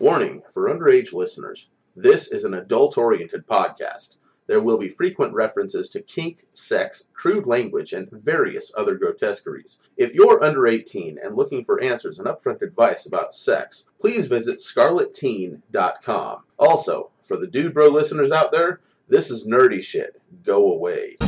Warning for underage listeners this is an adult oriented podcast. There will be frequent references to kink, sex, crude language, and various other grotesqueries. If you're under 18 and looking for answers and upfront advice about sex, please visit scarleteen.com. Also, for the dude bro listeners out there, this is nerdy shit. Go away.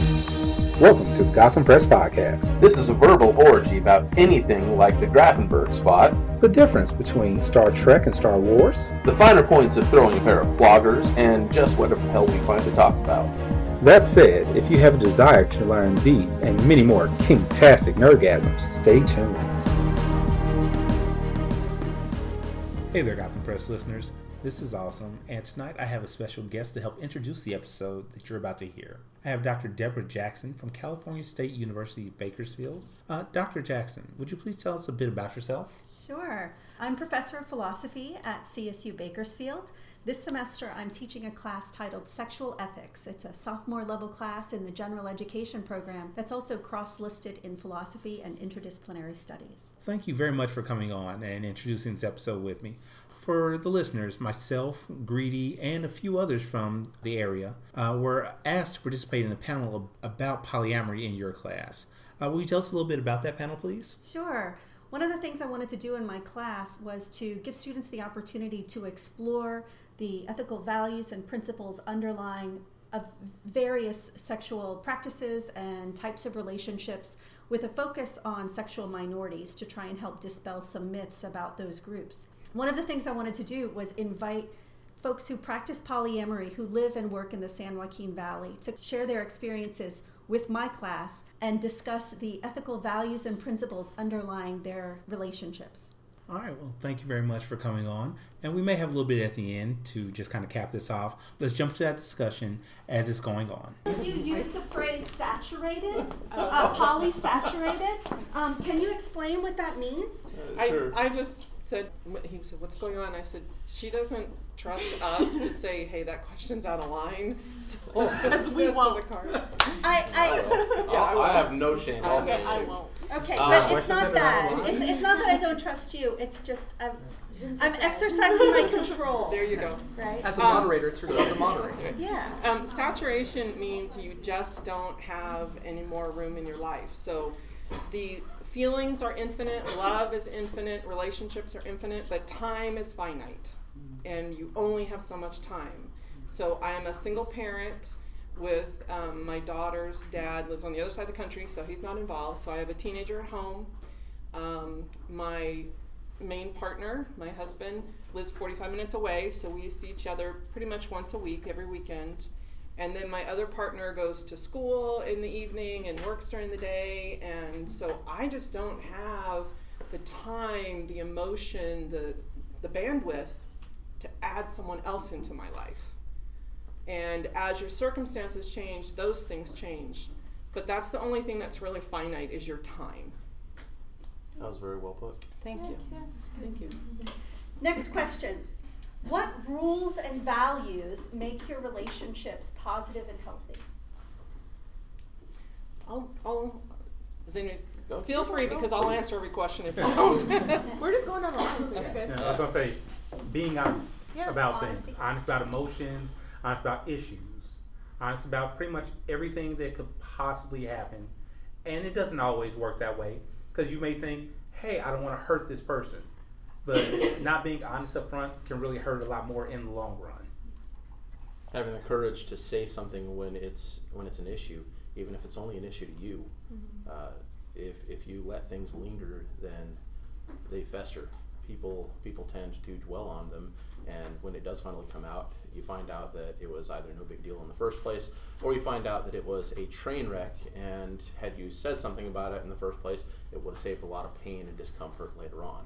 Welcome to the Gotham Press Podcast. This is a verbal orgy about anything like the Grafenberg spot, The difference between Star Trek and Star Wars. the finer points of throwing a pair of floggers, and just whatever the hell we find to talk about. That said, if you have a desire to learn these and many more kinktastic nerdgasms, stay tuned. Hey there, Gotham Press listeners. This is awesome, and tonight I have a special guest to help introduce the episode that you're about to hear. I have Dr. Deborah Jackson from California State University, Bakersfield. Uh, Dr. Jackson, would you please tell us a bit about yourself? Sure. I'm professor of philosophy at CSU Bakersfield. This semester, I'm teaching a class titled Sexual Ethics. It's a sophomore level class in the general education program that's also cross listed in philosophy and interdisciplinary studies. Thank you very much for coming on and introducing this episode with me. For the listeners, myself, Greedy, and a few others from the area uh, were asked to participate in a panel ab- about polyamory in your class. Uh, will you tell us a little bit about that panel, please? Sure. One of the things I wanted to do in my class was to give students the opportunity to explore the ethical values and principles underlying of various sexual practices and types of relationships with a focus on sexual minorities to try and help dispel some myths about those groups. One of the things I wanted to do was invite folks who practice polyamory who live and work in the San Joaquin Valley to share their experiences with my class and discuss the ethical values and principles underlying their relationships. All right, well, thank you very much for coming on. And we may have a little bit at the end to just kind of cap this off. Let's jump to that discussion as it's going on. You use the phrase saturated, uh, polysaturated. Um, can you explain what that means? I, I just said, he said, what's going on? I said, she doesn't trust us to say, hey, that question's out of line. So, Because we that's won't. the card. I, I Yeah, I will. have no shame. I'll Okay, I won't. okay, Uh, but it's not that are that. online? It's, it's not that I don't trust you. It's just I'm, I'm exercising my control. There you go. Right? As a Um, moderator, it's your job to moderate. Yeah. Um, saturation means you just don't have any more room in your life. So the feelings are infinite, love is infinite, relationships are infinite, but time is finite. And you only have so much time. So I am a single parent with um, my daughter's dad lives on the other side of the country, so he's not involved. So I have a teenager at home. Um, my main partner, my husband, lives 45 minutes away, so we see each other pretty much once a week, every weekend. And then my other partner goes to school in the evening and works during the day, and so I just don't have the time, the emotion, the the bandwidth to add someone else into my life. And as your circumstances change, those things change. But that's the only thing that's really finite is your time. That was very well put. Thank you. Thank you. Next question. What rules and values make your relationships positive and healthy? I'll, I'll, does anyone, feel free because I'll answer every question if you don't. We're just going down the line. So Okay. I was gonna say, being honest Yeah, about honesty. things, honest about emotions, honest about issues, honest about pretty much everything that could possibly happen. And it doesn't always work that way because you may think, "Hey, I don't want to hurt this person," but not being honest up front can really hurt a lot more in the long run. having the courage to say something when it's when it's an issue, even if it's only an issue to you. Uh, if if you let things linger, then they fester. People people tend to dwell on them, and when it does finally come out, you find out that it was either no big deal in the first place, or you find out that it was a train wreck. And had you said something about it in the first place, it would have saved a lot of pain and discomfort later on.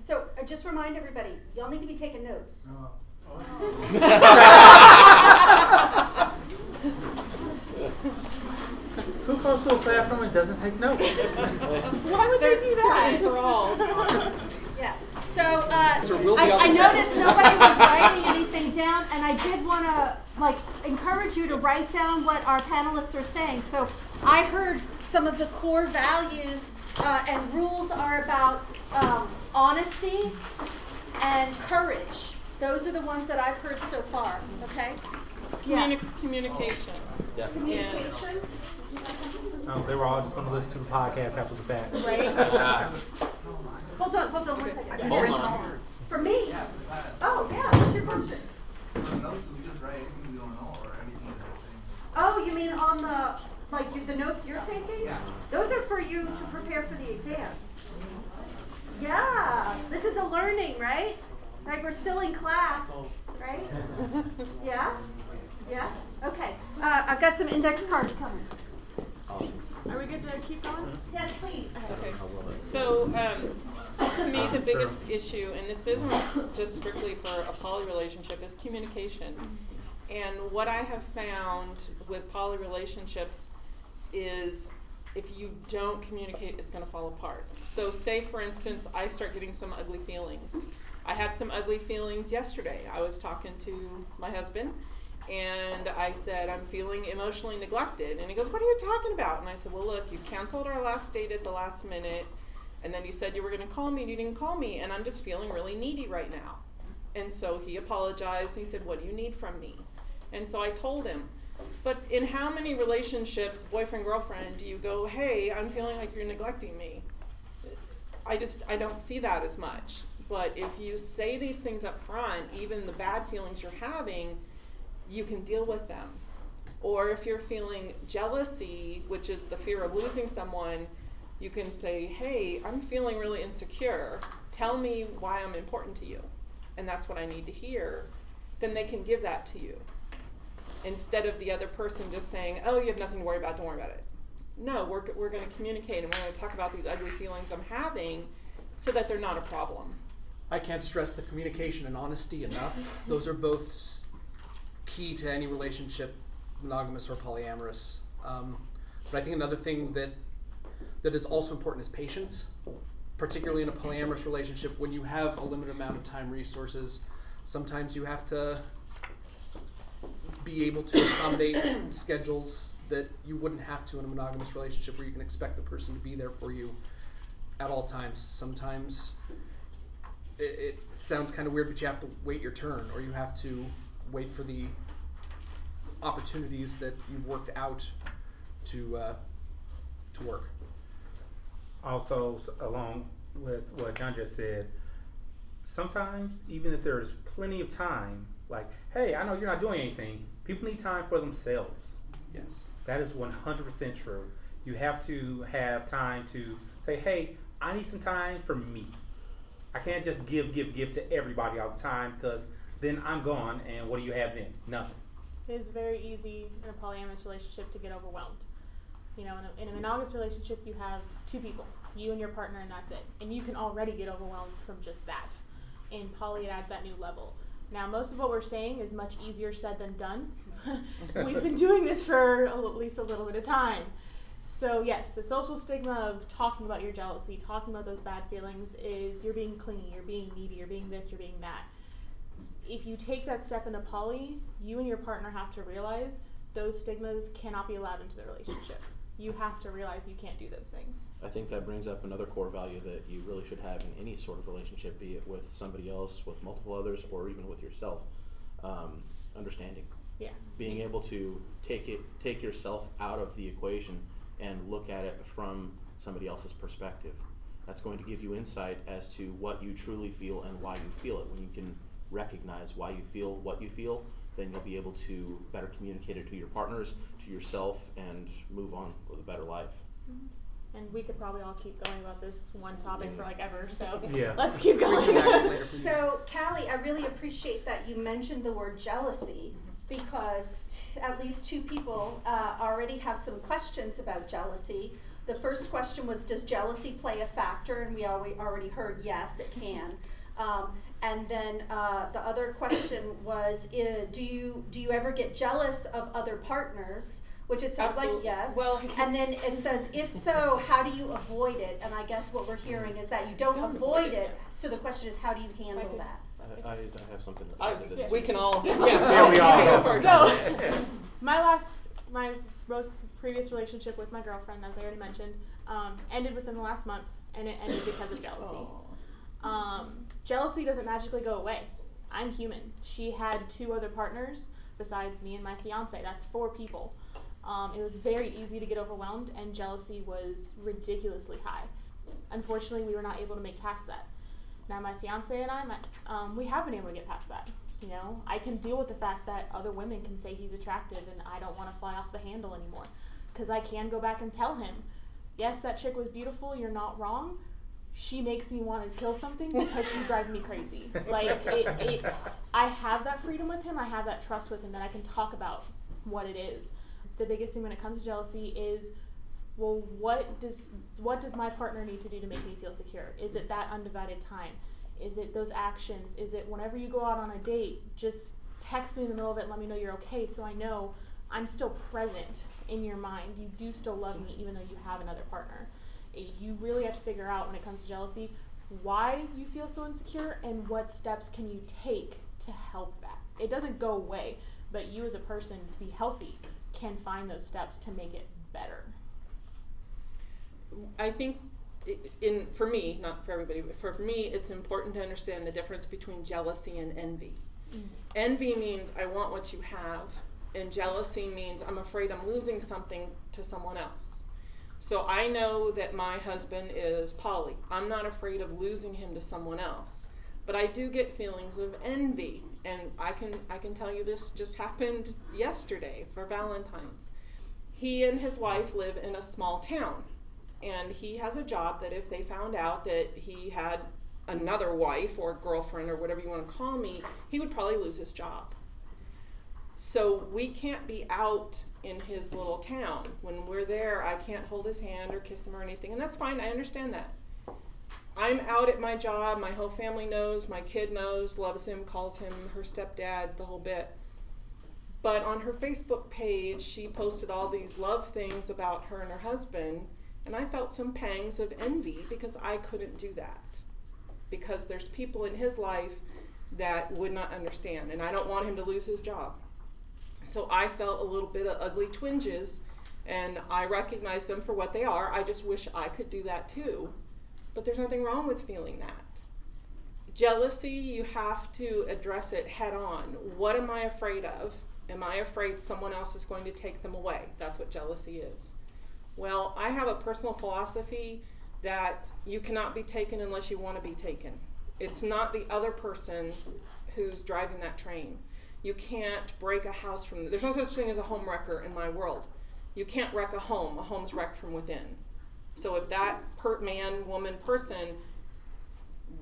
So uh, just remind everybody, y'all need to be taking notes. Who goes to a classroom and doesn't take notes? Why would they do that? For all. Yeah. So uh, So we'll be I, I noticed nobody was writing anything down, and I did want to like encourage you to write down what our panelists are saying. So I heard some of the core values uh, and rules are about um, honesty, and courage. Those are the ones that I've heard so far. Okay. Communi- communication. Definitely. And Communication. Um, they were all just going to listen to the podcast after the fact. Right. hold on. Hold on one second. Hold on. For me. Oh yeah. What's your question? Oh, you mean on the like you- the notes you're taking? Yeah. Those are for you to prepare for the exam. Yeah. This is a learning, right? Right. We're still in class, right? Yeah. Yeah. Okay. Uh, I've got some index cards coming. Are we good to keep going? Yes, please. Okay. So, um, to me, the um, biggest issue, and this isn't just strictly for a poly relationship, is communication. And what I have found with poly relationships is if you don't communicate, it's going to fall apart. So, say for instance, I start getting some ugly feelings. I had some ugly feelings yesterday. I was talking to my husband, and I said, I'm feeling emotionally neglected. And he goes, What are you talking about? And I said, Well, look, you canceled our last date at the last minute, and then you said you were going to call me, and you didn't call me, and I'm just feeling really needy right now. And so he apologized, and he said, What do you need from me? And so I told him. But in how many relationships, boyfriend, girlfriend, do you go, Hey, I'm feeling like you're neglecting me? I just, I don't see that as much. But if you say these things up front, even the bad feelings you're having, you can deal with them. Or if you're feeling jealousy, which is the fear of losing someone, you can say, Hey, I'm feeling really insecure. Tell me why I'm important to you. And that's what I need to hear. Then they can give that to you. Instead of the other person just saying, Oh, you have nothing to worry about, don't worry about it. No, we're, we're going to communicate and we're going to talk about these ugly feelings I'm having so that they're not a problem. I can't stress the communication and honesty enough. Those are both key to any relationship, monogamous or polyamorous. Um, but I think another thing that that is also important is patience, particularly in a polyamorous relationship when you have a limited amount of time resources. Sometimes you have to be able to accommodate schedules that you wouldn't have to in a monogamous relationship where you can expect the person to be there for you at all times. Sometimes it, it sounds kind of weird, but you have to wait your turn, or you have to wait for the opportunities that you've worked out to uh, to work. Also, along with what John just said, sometimes even if there's plenty of time, like, hey, I know you're not doing anything, people need time for themselves. Yes. That is 100% true. You have to have time to say, hey, I need some time for me. I can't just give, give, give to everybody all the time because then I'm gone and what do you have then? Nothing. It is very easy in a polyamorous relationship to get overwhelmed. You know, in a, in a monogamous relationship, you have two people, you and your partner, and that's it. And you can already get overwhelmed from just that. In poly, it adds that new level. Now, most of what we're saying is much easier said than done. We've been doing this for a- at least a little bit of time. So, yes, the social stigma of talking about your jealousy, talking about those bad feelings, is you're being clingy, you're being needy, you're being this, you're being that if you take that step into poly, you and your partner have to realize those stigmas cannot be allowed into the relationship. You have to realize you can't do those things. I think that brings up another core value that you really should have in any sort of relationship, be it with somebody else, with multiple others, or even with yourself. Um, understanding, Yeah. being able to take it, take yourself out of the equation and look at it from somebody else's perspective. That's going to give you insight as to what you truly feel and why you feel it. When you can recognize why you feel what you feel, then you'll be able to better communicate it to your partners, to yourself, and move on with a better life. And we could probably all keep going about this one topic for like ever. So Yeah. let's keep going. back it later for you. So, Callie, I really appreciate that you mentioned the word jealousy because t- at least two people uh, already have some questions about jealousy. The first question was Does jealousy play a factor? And we already, already heard yes, it can. Um, and then uh, the other question was uh, do, you, do you ever get jealous of other partners? Which it sounds Absolute- like yes. well- and then it says, if so, how do you avoid it? And I guess what we're hearing is that you don't, Don't avoid avoid it. it. So the question is, how do you handle could- that? I, I, I have something to I, add to this. we too. can all. Yeah, Yeah, we all go have first. So, my last, my most previous relationship with my girlfriend, as I already mentioned, um, ended within the last month, and it ended because of jealousy. Um, jealousy doesn't magically go away. I'm human. She had two other partners besides me and my fiance. That's four people. Um, it was very easy to get overwhelmed, and jealousy was ridiculously high. Unfortunately, we were not able to make past that. Now, my fiance and I, my, um, we have been able to get past that. You know, I can deal with the fact that other women can say he's attractive, and I don't want to fly off the handle anymore, because I can go back and tell him, yes, that chick was beautiful. You're not wrong. She makes me want to kill something because she's driving me crazy. Like it, it, I have that freedom with him. I have that trust with him that I can talk about what it is. The biggest thing when it comes to jealousy is well what does what does my partner need to do to make me feel secure is it that undivided time is it those actions is it whenever you go out on a date just text me in the middle of it and let me know you're okay so i know i'm still present in your mind you do still love me even though you have another partner you really have to figure out when it comes to jealousy why you feel so insecure and what steps can you take to help that it doesn't go away but you as a person to be healthy can find those steps to make it better I think in for me, not for everybody, but for me, it's important to understand the difference between jealousy and envy. Mm. Envy means I want what you have, and jealousy means I'm afraid I'm losing something to someone else. So I know that my husband is poly. I'm not afraid of losing him to someone else. But I do get feelings of envy, and I can I can tell you this just happened yesterday for Valentine's. He and his wife live in a small town and he has a job that if they found out that he had another wife or girlfriend or whatever you want to call me, he would probably lose his job. So we can't be out in his little town. When we're there, I can't hold his hand or kiss him or anything, and that's fine. I understand that. I'm out at my job. My whole family knows. My kid knows, loves him, calls him her stepdad, the whole bit. But on her Facebook page, she posted all these love things about her and her husband, and I felt some pangs of envy because I couldn't do that. Because there's people in his life that would not understand, and I don't want him to lose his job. So I felt a little bit of ugly twinges, and I recognize them for what they are. I just wish I could do that too. But there's nothing wrong with feeling that. Jealousy, you have to address it head on. What am I afraid of? Am I afraid someone else is going to take them away? That's what jealousy is. Well, I have a personal philosophy that you cannot be taken unless you want to be taken. It's not the other person who's driving that train. You can't break a house from. There's no such thing as a home wrecker in my world. You can't wreck a home. A home's wrecked from within. So if that per man, woman, person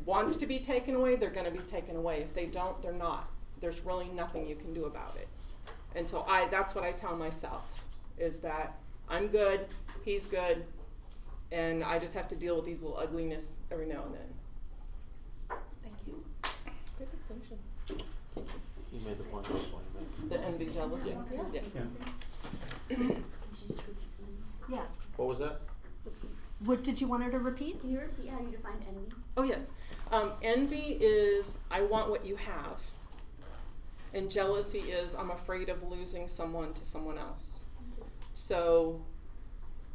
wants to be taken away, they're going to be taken away. If they don't, they're not. There's really nothing you can do about it. And so I that's what I tell myself is that I'm good, he's good, and I just have to deal with these little ugliness every now and then. Thank you. Good distinction. You made the point. I just wanted to make. The envy, jealousy. Yeah. Yeah. Yeah. What was that? What did you want her to repeat? Can you repeat how you defined envy? Oh yes. Um, envy is I want what you have. And jealousy is I'm afraid of losing someone to someone else. So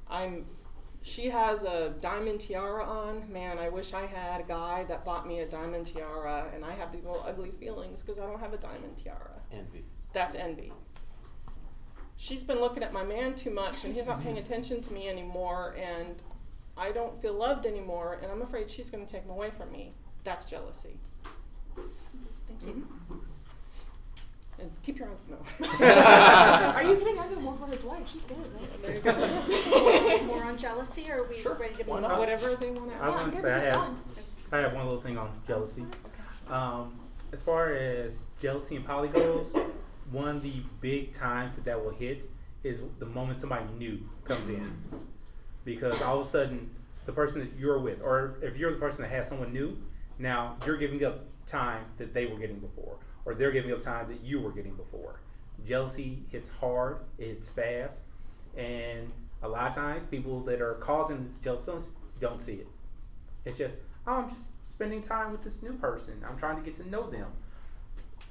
I'm she has a diamond tiara on. Man, I wish I had a guy that bought me a diamond tiara and I have these little ugly feelings because I don't have a diamond tiara. Envy. That's envy. She's been looking at my man too much and he's not paying attention to me anymore and I don't feel loved anymore and I'm afraid she's going to take him away from me. That's jealousy. Thank you. Mm-hmm. And keep your eyes no. Are you kidding? I've been more for his wife. She's good, right? there you go. More on jealousy, or are we Sure. ready to Why move not? on? Whatever they want to I ask. want to say I have. I have one little thing on jealousy. Um, as far as jealousy and poly goes, one of the big times that that will hit is the moment somebody new comes in, because all of a sudden the person that you're with, or if you're the person that has someone new, now you're giving up time that they were getting before, or they're giving up time that you were getting before. Jealousy hits hard, it hits fast, and a lot of times people that are causing these jealous feelings don't see it. It's just, oh, I'm just spending time with this new person. I'm trying to get to know them.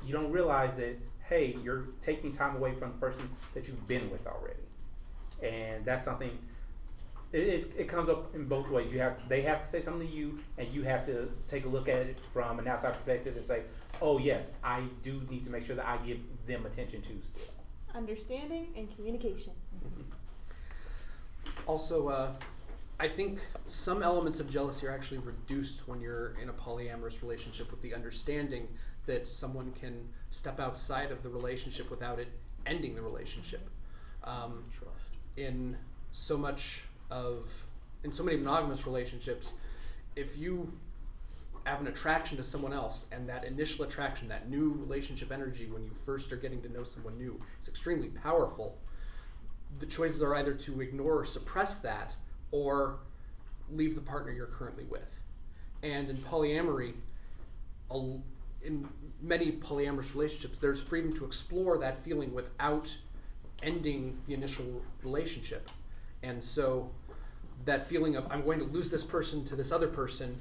You don't realize that, hey, you're taking time away from the person that you've been with already. And that's something It, it comes up in both ways. You have they have to say something to you, and you have to take a look at it from an outside perspective and say, "Oh yes, I do need to make sure that I give them attention too." Understanding and communication. Mm-hmm. Also, uh, I think some elements of jealousy are actually reduced when you're in a polyamorous relationship with the understanding that someone can step outside of the relationship without it ending the relationship. Um, Trust. in so much of in so many monogamous relationships, if you have an attraction to someone else and that initial attraction, that new relationship energy when you first are getting to know someone new, is extremely powerful. The choices are either to ignore or suppress that or leave the partner you're currently with. And in polyamory, in many polyamorous relationships, there's freedom to explore that feeling without ending the initial relationship. And so that feeling of I'm going to lose this person to this other person,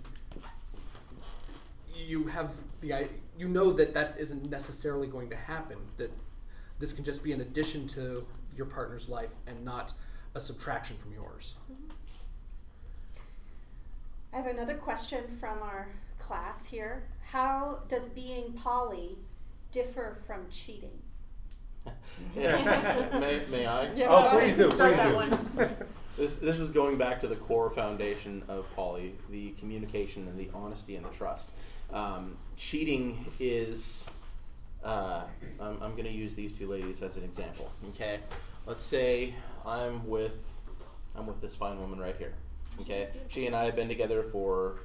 you have the you know that that isn't necessarily going to happen. That this can just be an addition to your partner's life and not a subtraction from yours. I have another question from our class here. How does being poly differ from cheating? Yeah. may, may I? Yeah, Oh, please do, Start please that do. one. This this is going back to the core foundation of poly, the communication and the honesty and the trust. Um, cheating is. Uh, I'm, I'm going to use these two ladies as an example. Okay, let's say I'm with I'm with this fine woman right here. Okay, she and I have been together for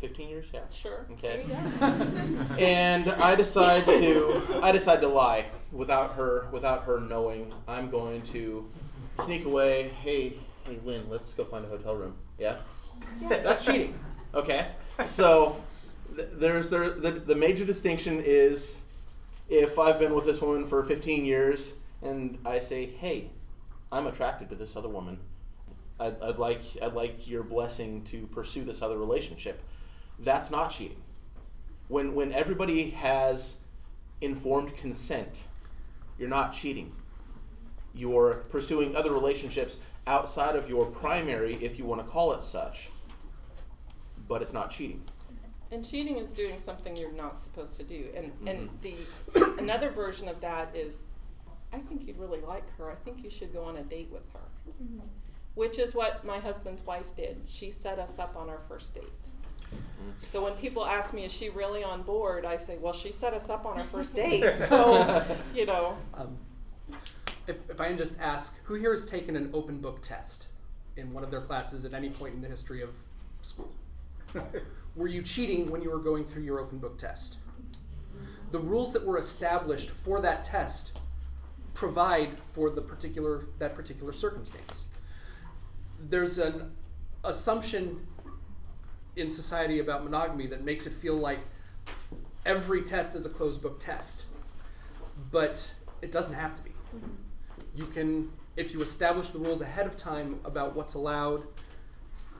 15 years. Yeah. Sure. Okay. There you go. and I decide to I decide to lie without her without her knowing. I'm going to sneak away. Hey, hey, Lynn, let's go find a hotel room. Yeah, that's cheating. Okay, so th- there's there the, the major distinction is if I've been with this woman for 15 years and I say, hey, I'm attracted to this other woman. I'd, I'd like I'd like your blessing to pursue this other relationship. That's not cheating when when everybody has informed consent, you're not cheating. You're pursuing other relationships outside of your primary, if you want to call it such. But it's not cheating. And cheating is doing something you're not supposed to do. And and Mm-hmm. the another version of that is, I think you'd really like her. I think you should go on a date with her. Mm-hmm. Which is what my husband's wife did. She set us up on our first date. So when people ask me, is she really on board? I say, well, she set us up on our first date. So, you know, Um, if, if I can just ask, who here has taken an open book test in one of their classes at any point in the history of school? were you cheating when you were going through your open book test? The rules that were established for that test provide for the particular that particular circumstance. There's an assumption in society about monogamy that makes it feel like every test is a closed book test. But it doesn't have to be. You can, if you establish the rules ahead of time about what's allowed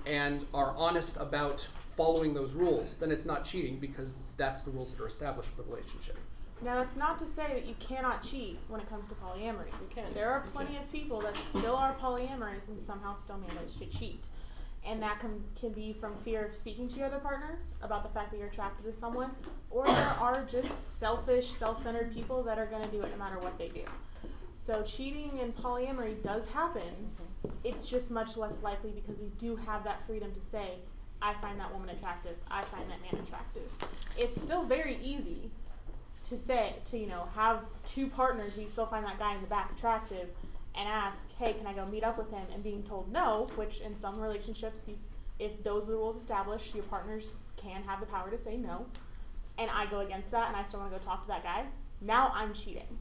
and are honest about following those rules, then it's not cheating because that's the rules that are established for the relationship. Now, that's not to say that you cannot cheat when it comes to polyamory. You can. There are plenty of people that still are polyamorous and somehow still manage to cheat. And that can, can be from fear of speaking to your other partner about the fact that you're attracted to someone, or there are just selfish, self centered people that are going to do it no matter what they do. So, cheating in polyamory does happen. Mm-hmm. It's just much less likely because we do have that freedom to say, I find that woman attractive, I find that man attractive. It's still very easy to say to you know have two partners you still find that guy in the back attractive and ask hey can i go meet up with him? And being told no which in some relationships you if those are the rules established your partners can have the power to say no. And i go against that and i still want to go talk to that guy. Now i'm cheating.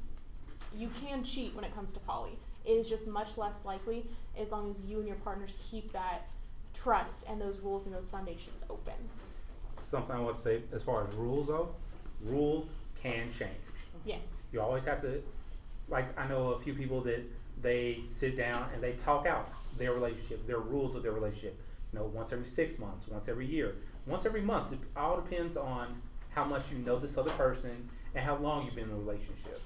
You can cheat when it comes to poly it is just much less likely as long as you and your partners keep that trust and those rules and those foundations open Something I want to say as far as rules though, rules can change. yes You always have to, like I know a few people that they sit down and they talk out their relationship, their rules of their relationship. You know, once every six months, once every year, once every month. It all depends on how much you know this other person and how long you've been in the relationship.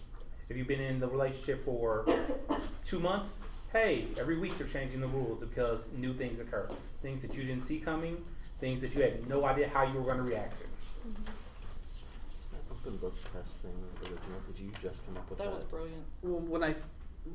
If you've been in the relationship for two months, hey, every week you're changing the rules because new things occur. Things that you didn't see coming, things that you had no idea how you were going to react to. Is that open book test thing original? Did you just come up with that? That was brilliant. Well, when I,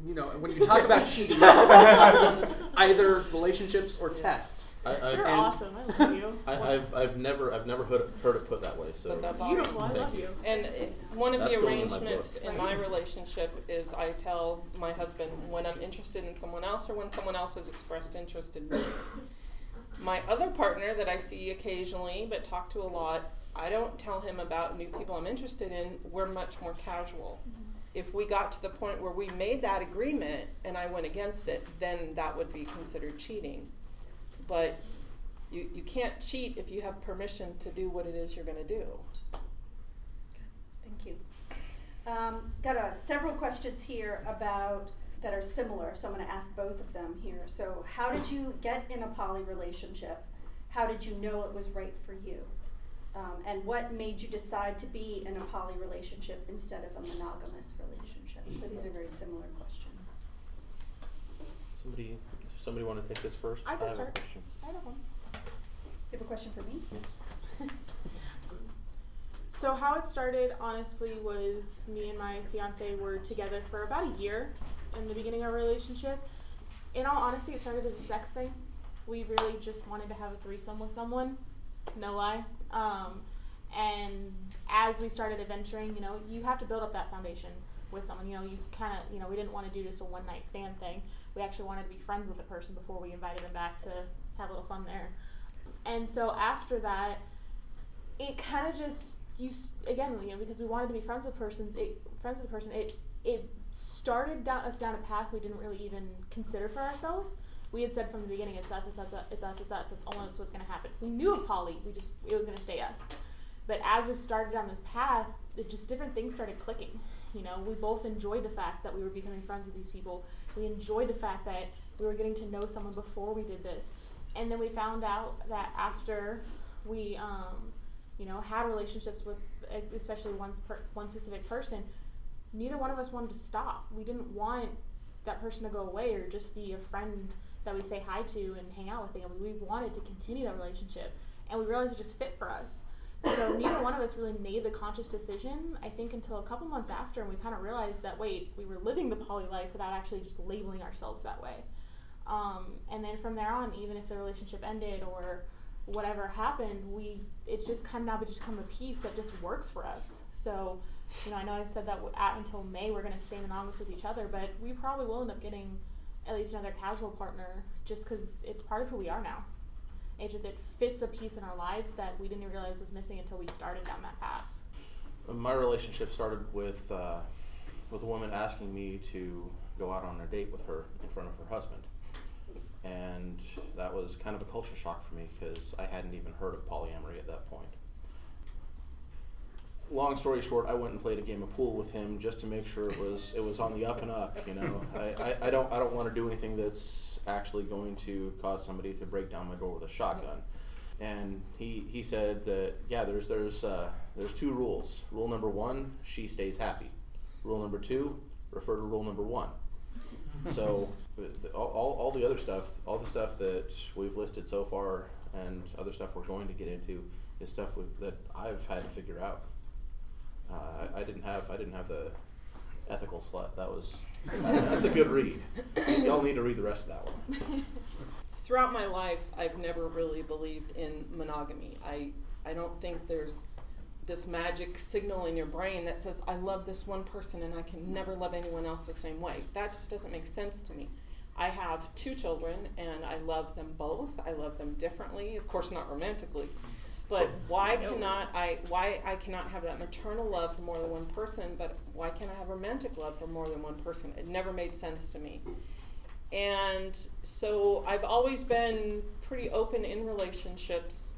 you know, when you talk about cheating, either relationships or tests. I, I, You're And- awesome. I love you. I, I've, I've never I've never heard it, heard it put that way. So But that's Beautiful. I love you. And it- one of That's the going in my arrangements in my relationship is I tell my husband when I'm interested in someone else or when someone else has expressed interest in me. My other partner that I see occasionally but talk to a lot, I don't tell him about new people I'm interested in. We're much more casual. If we got to the point where we made that agreement and I went against it, then that would be considered cheating. But you, you can't cheat if you have permission to do what it is you're going to do. Thank you. Um, got uh, several questions here about that are similar, so I'm going to ask both of them here. So, how did you get in a poly relationship? How did you know it was right for you? Um, and what made you decide to be in a poly relationship instead of a monogamous relationship? So, these are very similar questions. somebody somebody want to take this first? I can have start. a question. I have one. You have a question for me? Yes. So how it started, honestly, was me and my fiance were together for about a year in the beginning of our relationship. In all honesty, it started as a sex thing. We really just wanted to have a threesome with someone, no lie. Um, and as we started adventuring, you know, you have to build up that foundation with someone. You know, you kind of, you know, we didn't want to do just a one night stand thing. We actually wanted to be friends with the person before we invited them back to have a little fun there. And so after that, it kind of just you again you know because we wanted to be friends with persons it friends with the person it it started down us down a path we didn't really even consider for ourselves. We had said from the beginning it's us it's us it's us it's us it's only that's what's going to happen. We knew of poly, we just it was going to stay us. But as we started down this path it just different things started clicking. You know we both enjoyed the fact that we were becoming friends with these people. We enjoyed the fact that we were getting to know someone before we did this. And then we found out that after we um, you know, had relationships with, especially one per, one specific person, neither one of us wanted to stop. We didn't want that person to go away or just be a friend that we say hi to and hang out with. Them. We wanted to continue that relationship, and we realized it just fit for us. So neither one of us really made the conscious decision. I think until a couple months after, and we kind of realized that wait, we were living the poly life without actually just labeling ourselves that way. Um, and then from there on, even if the relationship ended or whatever happened, we it's just kind of now become a piece that just works for us. So, you know, I know I said that at, until May we're going to stay in monogamous with each other, but we probably will end up getting at least another casual partner just because it's part of who we are now. It just it fits a piece in our lives that we didn't realize was missing until we started down that path. My relationship started with uh, with a woman asking me to go out on a date with her in front of her husband, and that was kind of a culture shock for me because I hadn't even heard of polyamory at that point. Long story short, I went and played a game of pool with him just to make sure it was it was on the up and up. You know, I, I, I don't I don't want to do anything that's actually going to cause somebody to break down my door with a shotgun. And he, he said that yeah, there's there's uh, there's two rules. Rule number one, she stays happy. Rule number two, refer to rule number one. So all, all the other stuff, all the stuff that we've listed so far, and other stuff we're going to get into, is stuff with, that I've had to figure out. Uh, I, I didn't have I didn't have the ethical slut. That was that's a good read. Y'all need to read the rest of that one. Throughout my life, I've never really believed in monogamy. I, I don't think there's this magic signal in your brain that says, I love this one person and I can never love anyone else the same way. That just doesn't make sense to me. I have two children and I love them both. I love them differently, of course, not romantically. But why cannot I why I cannot have that maternal love for more than one person, but why can't I have romantic love for more than one person? It never made sense to me. And so I've always been pretty open in relationships.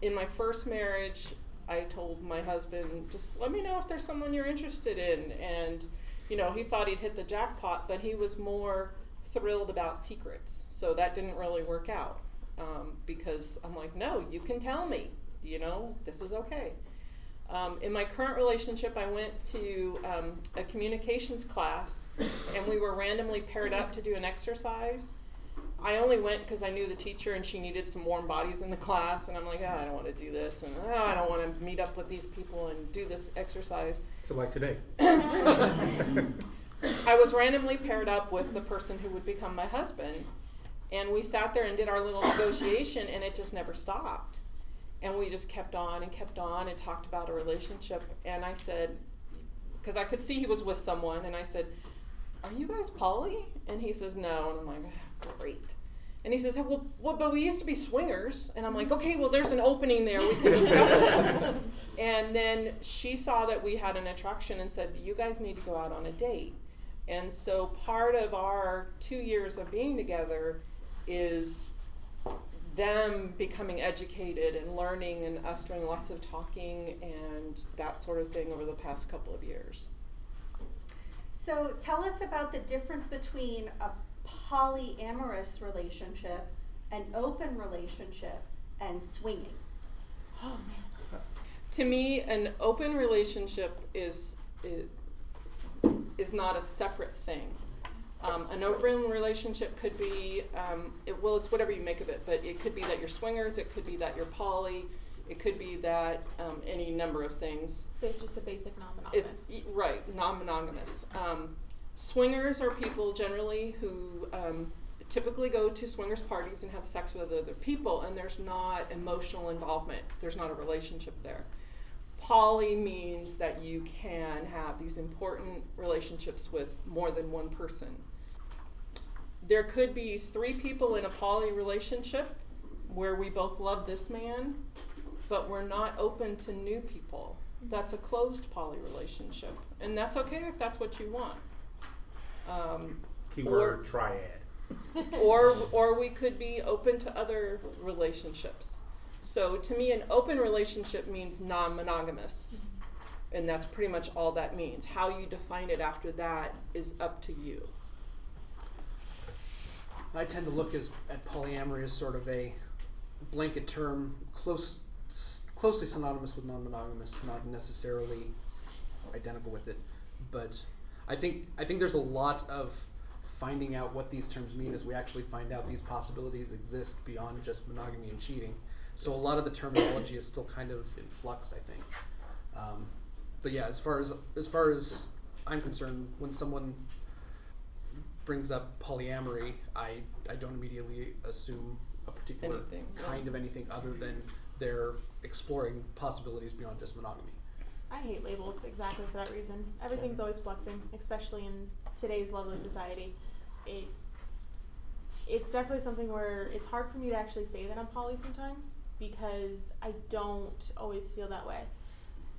In my first marriage, I told my husband, just let me know if there's someone you're interested in. And, you know, he thought he'd hit the jackpot, but he was more thrilled about secrets. So that didn't really work out um, because I'm like, no, you can tell me, you know, this is okay. Um, in my current relationship, I went to um, a communications class, and we were randomly paired up to do an exercise. I only went because I knew the teacher and she needed some warm bodies in the class, and I'm like, oh, I don't want to do this, and oh, I don't want to meet up with these people and do this exercise. So like today. I was randomly paired up with the person who would become my husband, and we sat there and did our little negotiation, and it just never stopped. And we just kept on and kept on and talked about a relationship. And I said, because I could see he was with someone, and I said, Are you guys poly? And he says, No. And I'm like, "Ah, Great. And he says, well, well, but we used to be swingers. And I'm like, okay, well, there's an opening there. We can discuss it. and then she saw that we had an attraction and said, you guys need to go out on a date. And so part of our two years of being together is them becoming educated and learning and us doing lots of talking and that sort of thing over the past couple of years. So tell us about the difference between a polyamorous relationship, an open relationship, and swinging. Oh man. To me, an open relationship is is, is not a separate thing. Um, an open relationship could be, um, it, well, it's whatever you make of it, but it could be that you're swingers, it could be that you're poly, it could be that um, any number of things. It's just a basic non-monogamous. It's right, non-monogamous. Um, swingers are people generally who um, typically go to swingers parties and have sex with other people, and there's not emotional involvement. There's not a relationship there. Poly means that you can have these important relationships with more than one person. There could be three people in a poly relationship where we both love this man, but we're not open to new people. That's a closed poly relationship, and that's okay if that's what you want. Um, Keyword triad. or or we could be open to other relationships. So to me, an open relationship means non-monogamous, and that's pretty much all that means. How you define it after that is up to you. I tend to look as, at polyamory as sort of a blanket term, close, closely synonymous with non-monogamous, not necessarily identical with it. But I think I think there's a lot of finding out what these terms mean as we actually find out these possibilities exist beyond just monogamy and cheating. So a lot of the terminology is still kind of in flux, I think. Um, but yeah, as far as as far as I'm concerned, when someone brings up polyamory, I, I don't immediately assume a particular Anything, yeah. kind of anything other than they're exploring possibilities beyond just monogamy. I hate labels exactly for that reason. Everything's always flexing, especially in today's level of society. It it's definitely something where it's hard for me to actually say that I'm poly sometimes because I don't always feel that way.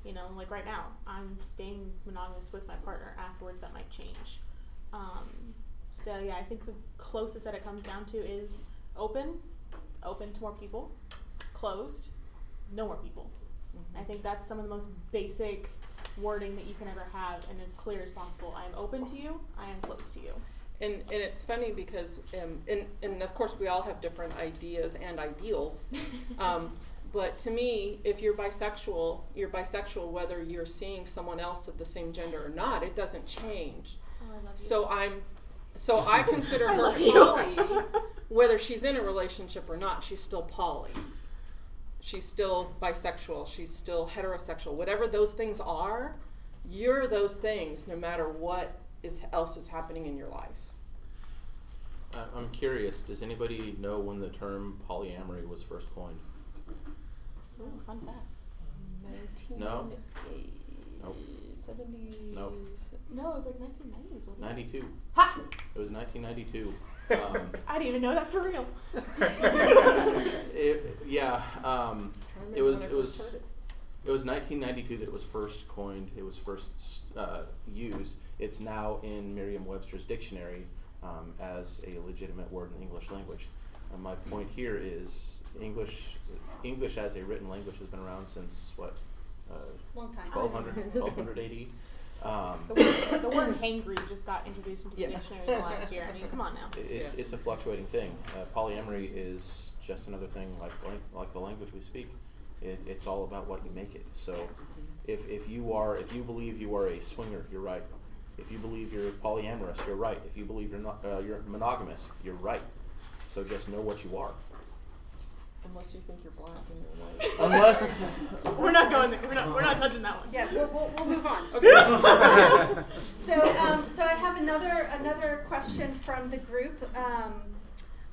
You know, like right now, I'm staying monogamous with my partner. Afterwards, that might change. Um, so yeah, I think the closest that it comes down to is open, open to more people, closed, no more people. I think that's some of the most basic wording that you can ever have and as clear as possible. I am open to you, I am close to you. And, and it's funny because, um, and, and of course, we all have different ideas and ideals. Um, but to me, if you're bisexual, you're bisexual whether you're seeing someone else of the same gender or not. It doesn't change. Oh, I love you. So I'm, so I consider I her love you. whether she's in a relationship or not. She's still poly. She's still bisexual. She's still heterosexual. Whatever those things are, you're those things, no matter what is else is happening in your life. I- I'm curious. Does anybody know when the term polyamory was first coined? Ooh, fun facts. No. Nope. 70s. Nope. No, it was like 1990s, wasn't it? 92. Ha! It was 1992. Um, I didn't even know that for real. it, yeah. Um, it was. It was. it. It was 1992 that it was first coined. It was first uh, used. It's now in Merriam-Webster's dictionary um, as a legitimate word in the English language. And my point here is English. English as a written language has been around since what? Uh, Long time. 1200, 1200 AD. Um, The word, the word hangry just got introduced into the Yeah. dictionary in the last year. I mean, come on now. it's Yeah. it's a fluctuating thing. Uh, polyamory is just another thing like like the language we speak. It, it's all about what you make it. So If, if you are if you believe you are a swinger, you're right. If you believe you're polyamorous, you're right. If you believe you're not uh, you're monogamous, you're right. So just know what you are. Unless you think you're black and you're white. Unless We're not going there. We're not, we're not touching that one. Yeah, we'll, we'll, we'll move on. Okay. So, um, so I have another another question from the group, um,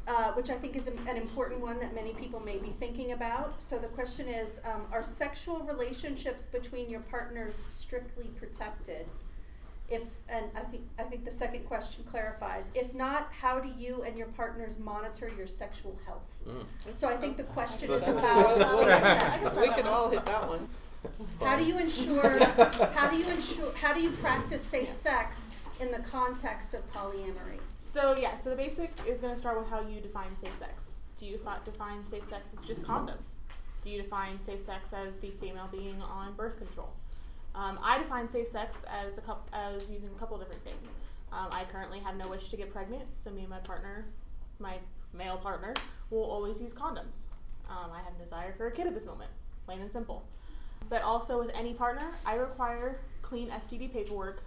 uh, which I think is an important one that many people may be thinking about. So the question is: um, Are sexual relationships between your partners strictly protected? If and I think I think the second question clarifies. If not, how do you and your partners monitor your sexual health? Mm. So I think the question is about safe I sex. we can all hit that one. How do you ensure? how do you ensure? How do you practice safe sex in the context of polyamory? So yeah, so the basic is going to start with how you define safe sex. Do you defi- define safe sex as just condoms? Do you define safe sex as the female being on birth control? Um, I define safe sex as a coup- as using a couple different things. Um, I currently have no wish to get pregnant, so me and my partner, my male partner, will always use condoms. Um, I have a desire for a kid at this moment, plain and simple. But also with any partner, I require clean STD paperwork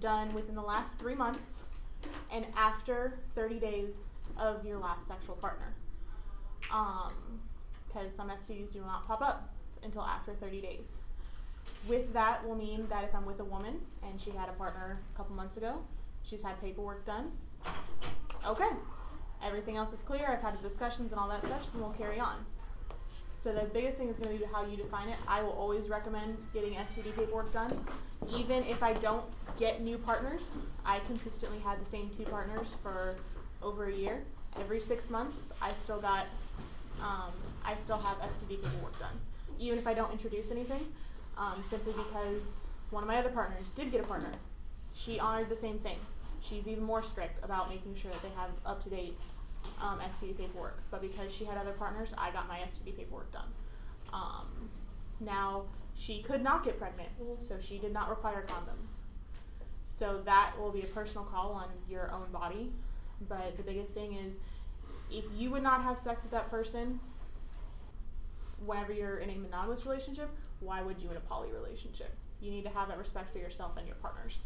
done within the last three months and after 30 days of your last sexual partner. Because some STDs do not pop up until after 30 days. With that will mean that if I'm with a woman and she had a partner a couple months ago, she's had paperwork done, okay. Everything else is clear, I've had discussions and all that such, then we'll carry on. So the biggest thing is going to be how you define it. I will always recommend getting STD paperwork done. Even if I don't get new partners, I consistently had the same two partners for over a year. Every six months, I still got, um, I still have STD paperwork done. Even if I don't introduce anything, um, simply because one of my other partners did get a partner. She honored the same thing. She's even more strict about making sure that they have up to date um, STD paperwork. But because she had other partners, I got my STD paperwork done. Um, now, she could not get pregnant, so she did not require condoms. So that will be a personal call on your own body. But the biggest thing is if you would not have sex with that person whenever you're in a monogamous relationship, why would you in a poly relationship? You need to have that respect for yourself and your partners.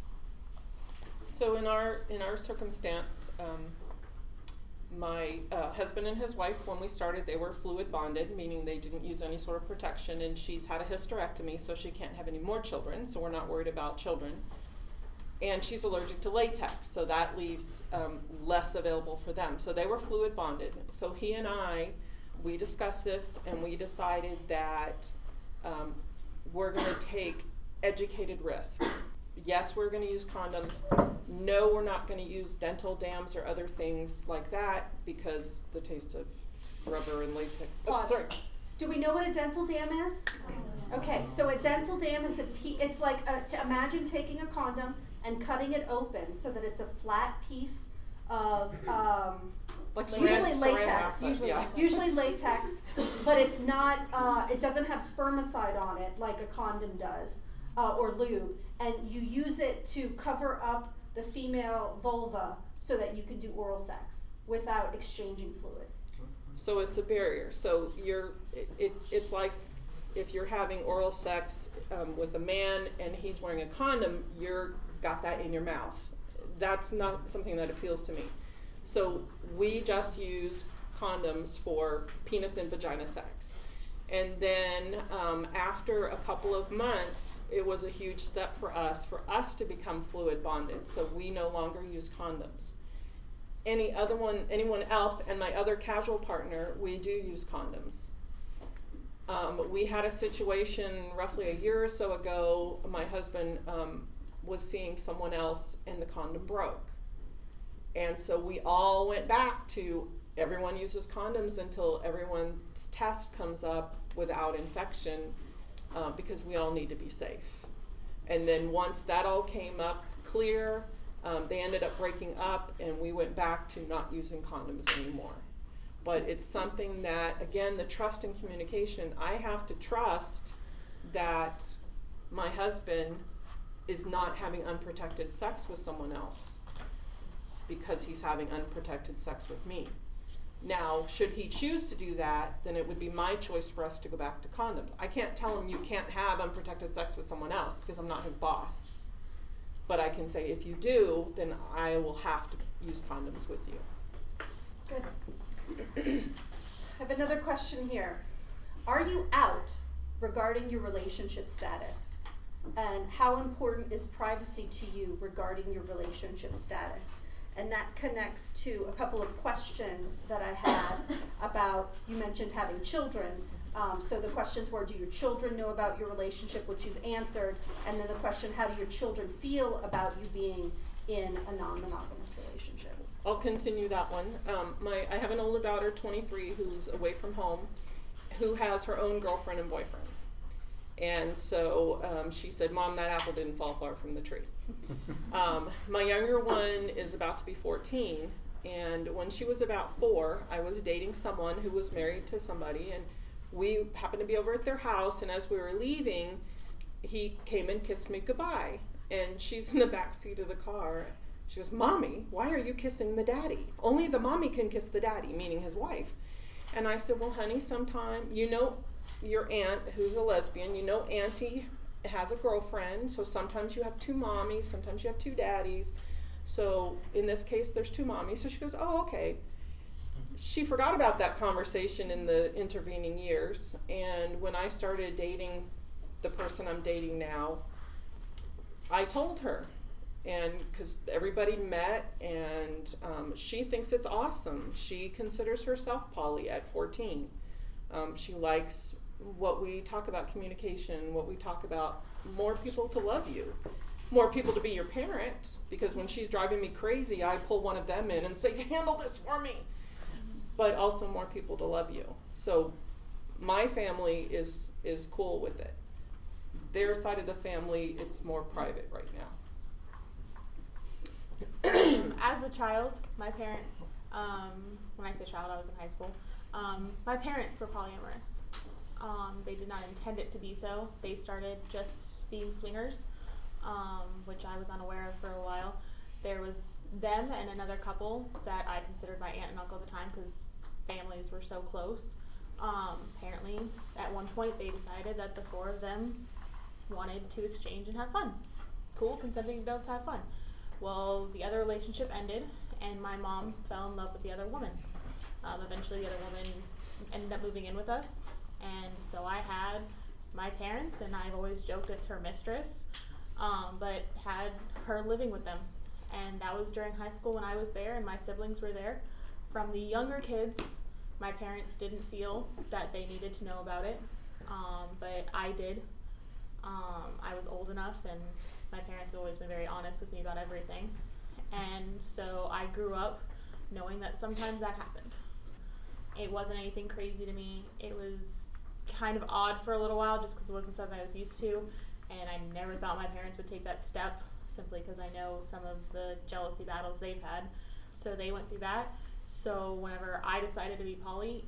So in our in our circumstance, um, my uh, husband and his wife, when we started, they were fluid bonded, meaning they didn't use any sort of protection. And she's had a hysterectomy, so she can't have any more children. So we're not worried about children. And she's allergic to latex, so that leaves um, less available for them. So they were fluid bonded. So he and I, we discussed this, and we decided that um, we're going to take educated risk. Yes, we're going to use condoms. No, we're not going to use dental dams or other things like that because the taste of rubber and latex. Oh, Pause. sorry. Do we know what a dental dam is? Okay, so a dental dam is a pe- it's like a, to imagine taking a condom and cutting it open so that it's a flat piece of um, Like Usually saran- latex. Usually, yeah. usually latex, but it's not. Uh, it doesn't have spermicide on it like a condom does, uh, or lube. And you use it to cover up the female vulva so that you can do oral sex without exchanging fluids. So it's a barrier. So you're, it, it, it's like if you're having oral sex um, with a man and he's wearing a condom, you're got that in your mouth. That's not something that appeals to me. So we just use condoms for penis and vagina sex. And then um, after a couple of months, it was a huge step for us, for us to become fluid bonded. So we no longer use condoms any other one, anyone else, and my other casual partner, we do use condoms. Um, we had a situation roughly a year or so ago. My husband um, was seeing someone else, and the condom broke. And so we all went back to everyone uses condoms until everyone's test comes up without infection, uh, because we all need to be safe. And then once that all came up clear, um, they ended up breaking up, and we went back to not using condoms anymore. But it's something that, again, the trust and communication, I have to trust that my husband is not having unprotected sex with someone else because he's having unprotected sex with me. Now, should he choose to do that, then it would be my choice for us to go back to condoms. I can't tell him you can't have unprotected sex with someone else because I'm not his boss. But I can say if you do, then I will have to use condoms with you. Good. I have another question here. Are you out regarding your relationship status? And how important is privacy to you regarding your relationship status? And that connects to a couple of questions that I had about, you mentioned having children. Um, so the questions were, do your children know about your relationship, which you've answered? And then the question, how do your children feel about you being in a non monogamous relationship? I'll continue that one. Um, my, I have an older daughter, 23, who's away from home, who has her own girlfriend and boyfriend. And so um, she said, Mom, that apple didn't fall far from the tree. um, my younger one is about to be 14. And when she was about four, I was dating someone who was married to somebody. And we happened to be over at their house. And as we were leaving, he came and kissed me goodbye. And she's in the back seat of the car. She goes, Mommy, why are you kissing the daddy? Only the mommy can kiss the daddy, meaning his wife. And I said, Well, honey, sometime, you know, your aunt who's a lesbian, you know, Auntie has a girlfriend, so sometimes you have two mommies, sometimes you have two daddies. So in this case, there's two mommies. So she goes, Oh, okay. She forgot about that conversation in the intervening years. And when I started dating the person I'm dating now, I told her. And because everybody met, and um, she thinks it's awesome. She considers herself poly at 14. Um, she likes what we talk about communication, what we talk about more people to love you, more people to be your parent. Because when she's driving me crazy, I pull one of them in and say, Handle this for me. But also more people to love you. So my family is, is cool with it. Their side of the family, it's more private right now. As a child, my parent, um, when I say child, I was in high school. Um, my parents were polyamorous. Um, they did not intend it to be so. They started just being swingers, um, which I was unaware of for a while. There was them and another couple that I considered my aunt and uncle at the time because families were so close. Um, apparently, at one point, they decided that the four of them wanted to exchange and have fun. Cool, consenting adults have fun. Well, the other relationship ended, and my mom fell in love with the other woman. Um, eventually, the other woman ended up moving in with us, and so I had my parents, and I've always joked it's her mistress, um, but had her living with them. And that was during high school when I was there, and my siblings were there. From the younger kids, my parents didn't feel that they needed to know about it, um, but I did. Um, I was old enough, and my parents have always been very honest with me about everything. And so I grew up knowing that sometimes that happened. It wasn't anything crazy to me. It was kind of odd for a little while just because it wasn't something I was used to. And I never thought my parents would take that step simply because I know some of the jealousy battles they've had. So they went through that. So whenever I decided to be poly,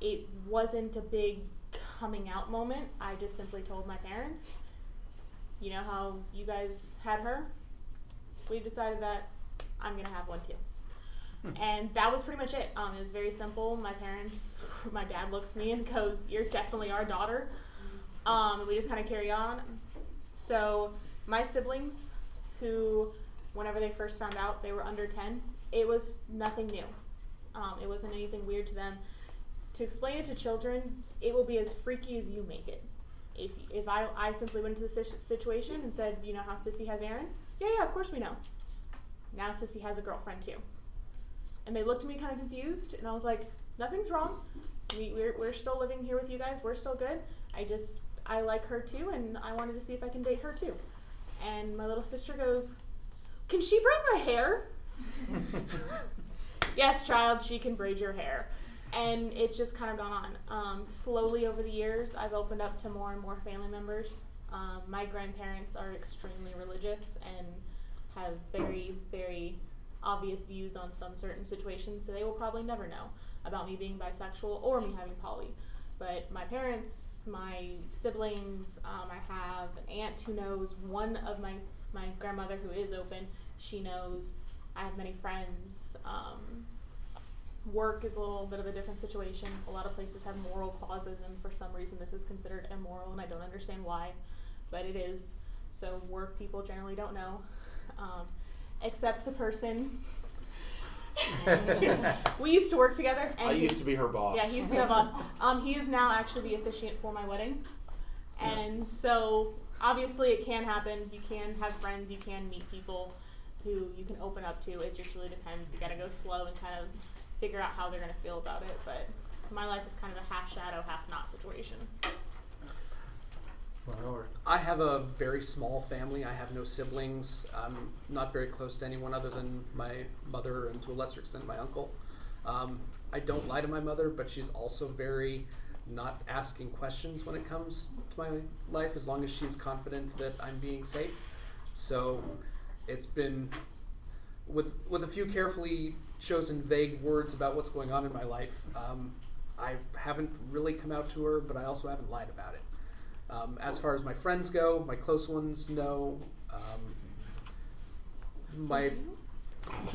it wasn't a big coming out moment. I just simply told my parents, you know how you guys had her? We decided that I'm going to have one too. And that was pretty much it. Um, it was very simple. My parents, my dad looks me and goes, You're definitely our daughter. Um, and we just kind of carry on. So, my siblings, who, whenever they first found out they were under 10, it was nothing new. Um, it wasn't anything weird to them. To explain it to children, it will be as freaky as you make it. If, if I, I simply went into the situation and said, You know how Sissy has Aaron? Yeah, yeah, of course we know. Now Sissy has a girlfriend too. And they looked at me kind of confused, and I was like, Nothing's wrong. We, we're, we're still living here with you guys. We're still good. I just, I like her too, and I wanted to see if I can date her too. And my little sister goes, Can she braid my hair? yes, child, she can braid your hair. And it's just kind of gone on. Um, slowly over the years, I've opened up to more and more family members. Um, my grandparents are extremely religious and have very, very obvious views on some certain situations, so they will probably never know about me being bisexual or me having poly. But my parents, my siblings, um, I have an aunt who knows, one of my, my grandmother who is open, she knows. I have many friends. Um, work is a little bit of a different situation. A lot of places have moral clauses, and for some reason, this is considered immoral, and I don't understand why, but it is. So, work people generally don't know, um, except the person. we used to work together. And I he- used to be her boss. yeah, he used to be my boss. Um, he is now actually the officiant for my wedding, and so obviously it can happen. You can have friends. You can meet people who you can open up to. It just really depends. You got to go slow and kind of figure out how they're gonna feel about it. But my life is kind of a half shadow, half not situation. I have a very small family. I have no siblings. I'm not very close to anyone other than my mother and to a lesser extent my uncle. Um, I don't lie to my mother, but she's also very not asking questions when it comes to my life as long as she's confident that I'm being safe. So it's been with with a few carefully chosen vague words about what's going on in my life. Um, I haven't really come out to her, but I also haven't lied about it. Um, as far as my friends go, my close ones know. Um, my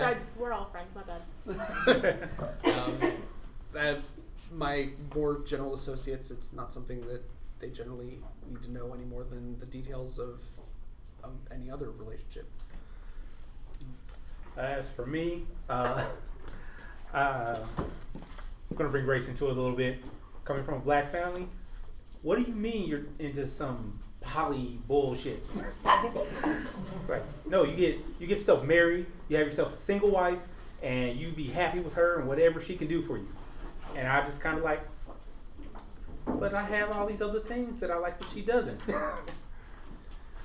So I, we're all friends. My bad. um, my more general associates, it's not something that they generally need to know any more than the details of um, any other relationship. As for me, uh, uh, I'm gonna bring race into it a little bit. Coming from a black family, what do you mean you're into some poly bullshit? right. No, you get you get yourself married, you have yourself a single wife, and you be happy with her and whatever she can do for you. And I just kind of like, but I have all these other things that I like that she doesn't.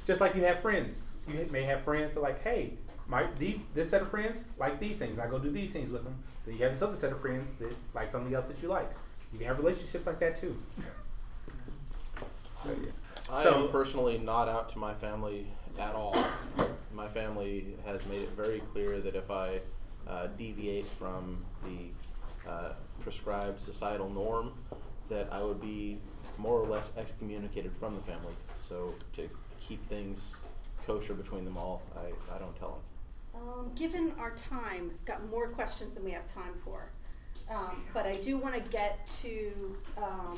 just like you have friends, you may have friends that like, hey, my these this set of friends like these things. I go do these things with them. So you have this other set of friends that like something else that you like. You can have relationships like that too. I So- am personally not out to my family at all. My family has made it very clear that if I uh, deviate from the uh, prescribed societal norm, that I would be more or less excommunicated from the family. So to keep things kosher between them all, I, I don't tell them. Um, given our time, we've got more questions than we have time for. Um, but I do want to get to, um,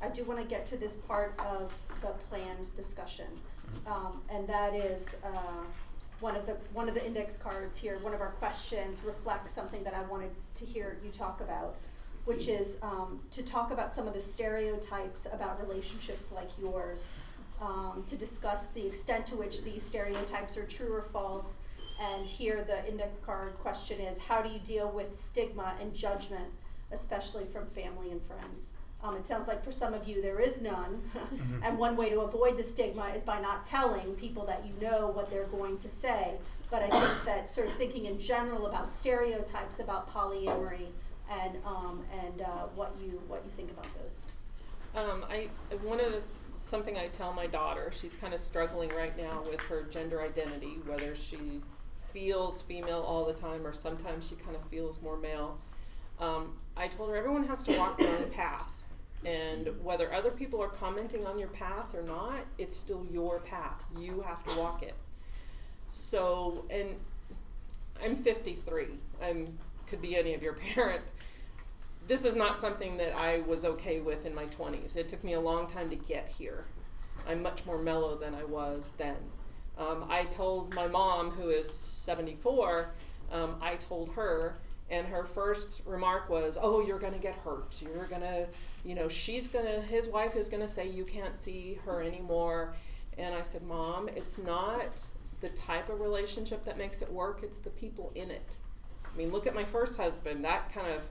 I do want to get to this part of the planned discussion. Um, and that is, uh, one of the, one of the index cards here, one of our questions reflects something that I wanted to hear you talk about, which is, um, to talk about some of the stereotypes about relationships like yours, um, to discuss the extent to which these stereotypes are true or false, and here the index card question is how do you deal with stigma and judgment, especially from family and friends? Um, it sounds like for some of you there is none. and one way to avoid the stigma is by not telling people that you know what they're going to say. But I think that sort of thinking in general about stereotypes about polyamory and, um, and uh, what, you, what you think about those. Um, I one of the something I tell my daughter. She's kind of struggling right now with her gender identity, whether she feels female all the time or sometimes she kind of feels more male. Um, I told her everyone has to walk their own path, and whether other people are commenting on your path or not, it's still your path. You have to walk it. So, and I'm 53. I'm could be any of your parent this is not something that I was okay with in my 20s. It took me a long time to get here. I'm much more mellow than I was then. Um, I told my mom, who is 74, um, I told her, and her first remark was, "Oh, you're going to get hurt. You're going to, you know, she's to, his wife is to say you can't see her anymore." And I said, "Mom, it's not the type of relationship that makes it work. It's the people in it. I mean, look at my first husband. That kind of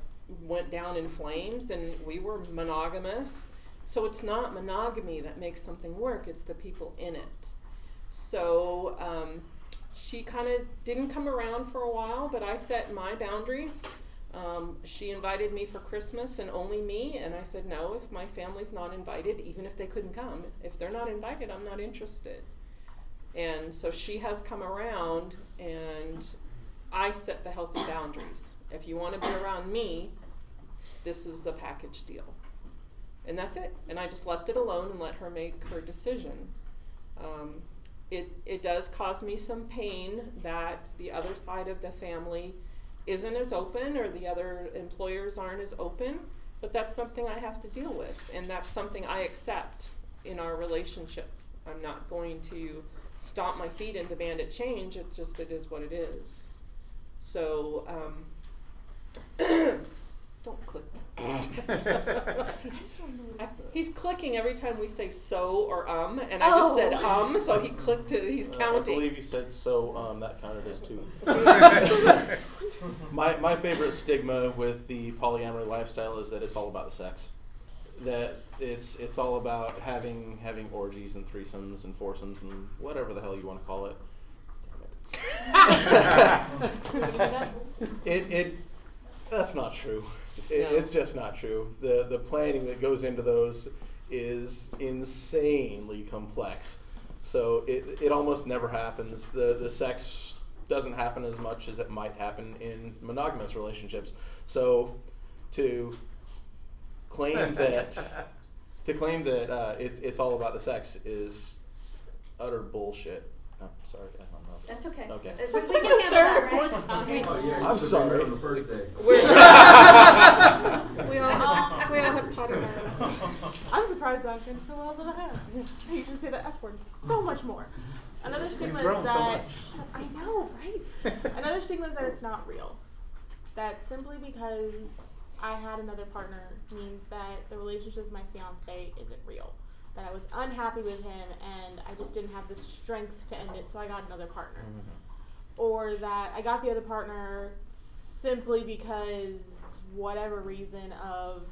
went down in flames and we were monogamous. So it's not monogamy that makes something work, it's the people in it. So um, she kind of didn't come around for a while, but I set my boundaries. Um, she invited me for Christmas and only me, and I said, no, if my family's not invited, even if they couldn't come, if they're not invited, I'm not interested. And so she has come around, and I set the healthy boundaries. If you want to be around me, this is the package deal. And that's it. And I just left it alone and let her make her decision. Um, it, it does cause me some pain that the other side of the family isn't as open or the other employers aren't as open, but that's something I have to deal with, and that's something I accept in our relationship. I'm not going to stomp my feet and demand it change. It just it is what it is. So um, don't click. I- He's clicking every time we say so or um, and I just said Oh. um, so he clicked. To, he's Uh, I counting. believe you said so. Um, that counted as two. my my favorite stigma with the polyamory lifestyle is that it's all about the sex. That it's it's all about having having orgies and threesomes and foursomes and whatever the hell you want to call it. It it that's not true. It, No. It's just not true. The the planning that goes into those is insanely complex. So it it almost never happens. The the sex doesn't happen as much as it might happen in monogamous relationships. So to claim that to claim that uh, it's it's all about the sex is utter bullshit. Oh, sorry, I don't know. That's okay. Okay. Uh, We we can handle that, right? Oh, yeah, you I'm said sorry. on the first day. we all have, we all have potty mouths. I'm surprised that I've been so well as I have. I used to say the F word so much more. Another stigma is grown so that. I know, right? Another stigma is that it's not real. That simply because I had another partner means that the relationship with my fiance isn't real. That I was unhappy with him and I just didn't have the strength to end it, so I got another partner. Mm-hmm. Or that I got the other partner simply because whatever reason of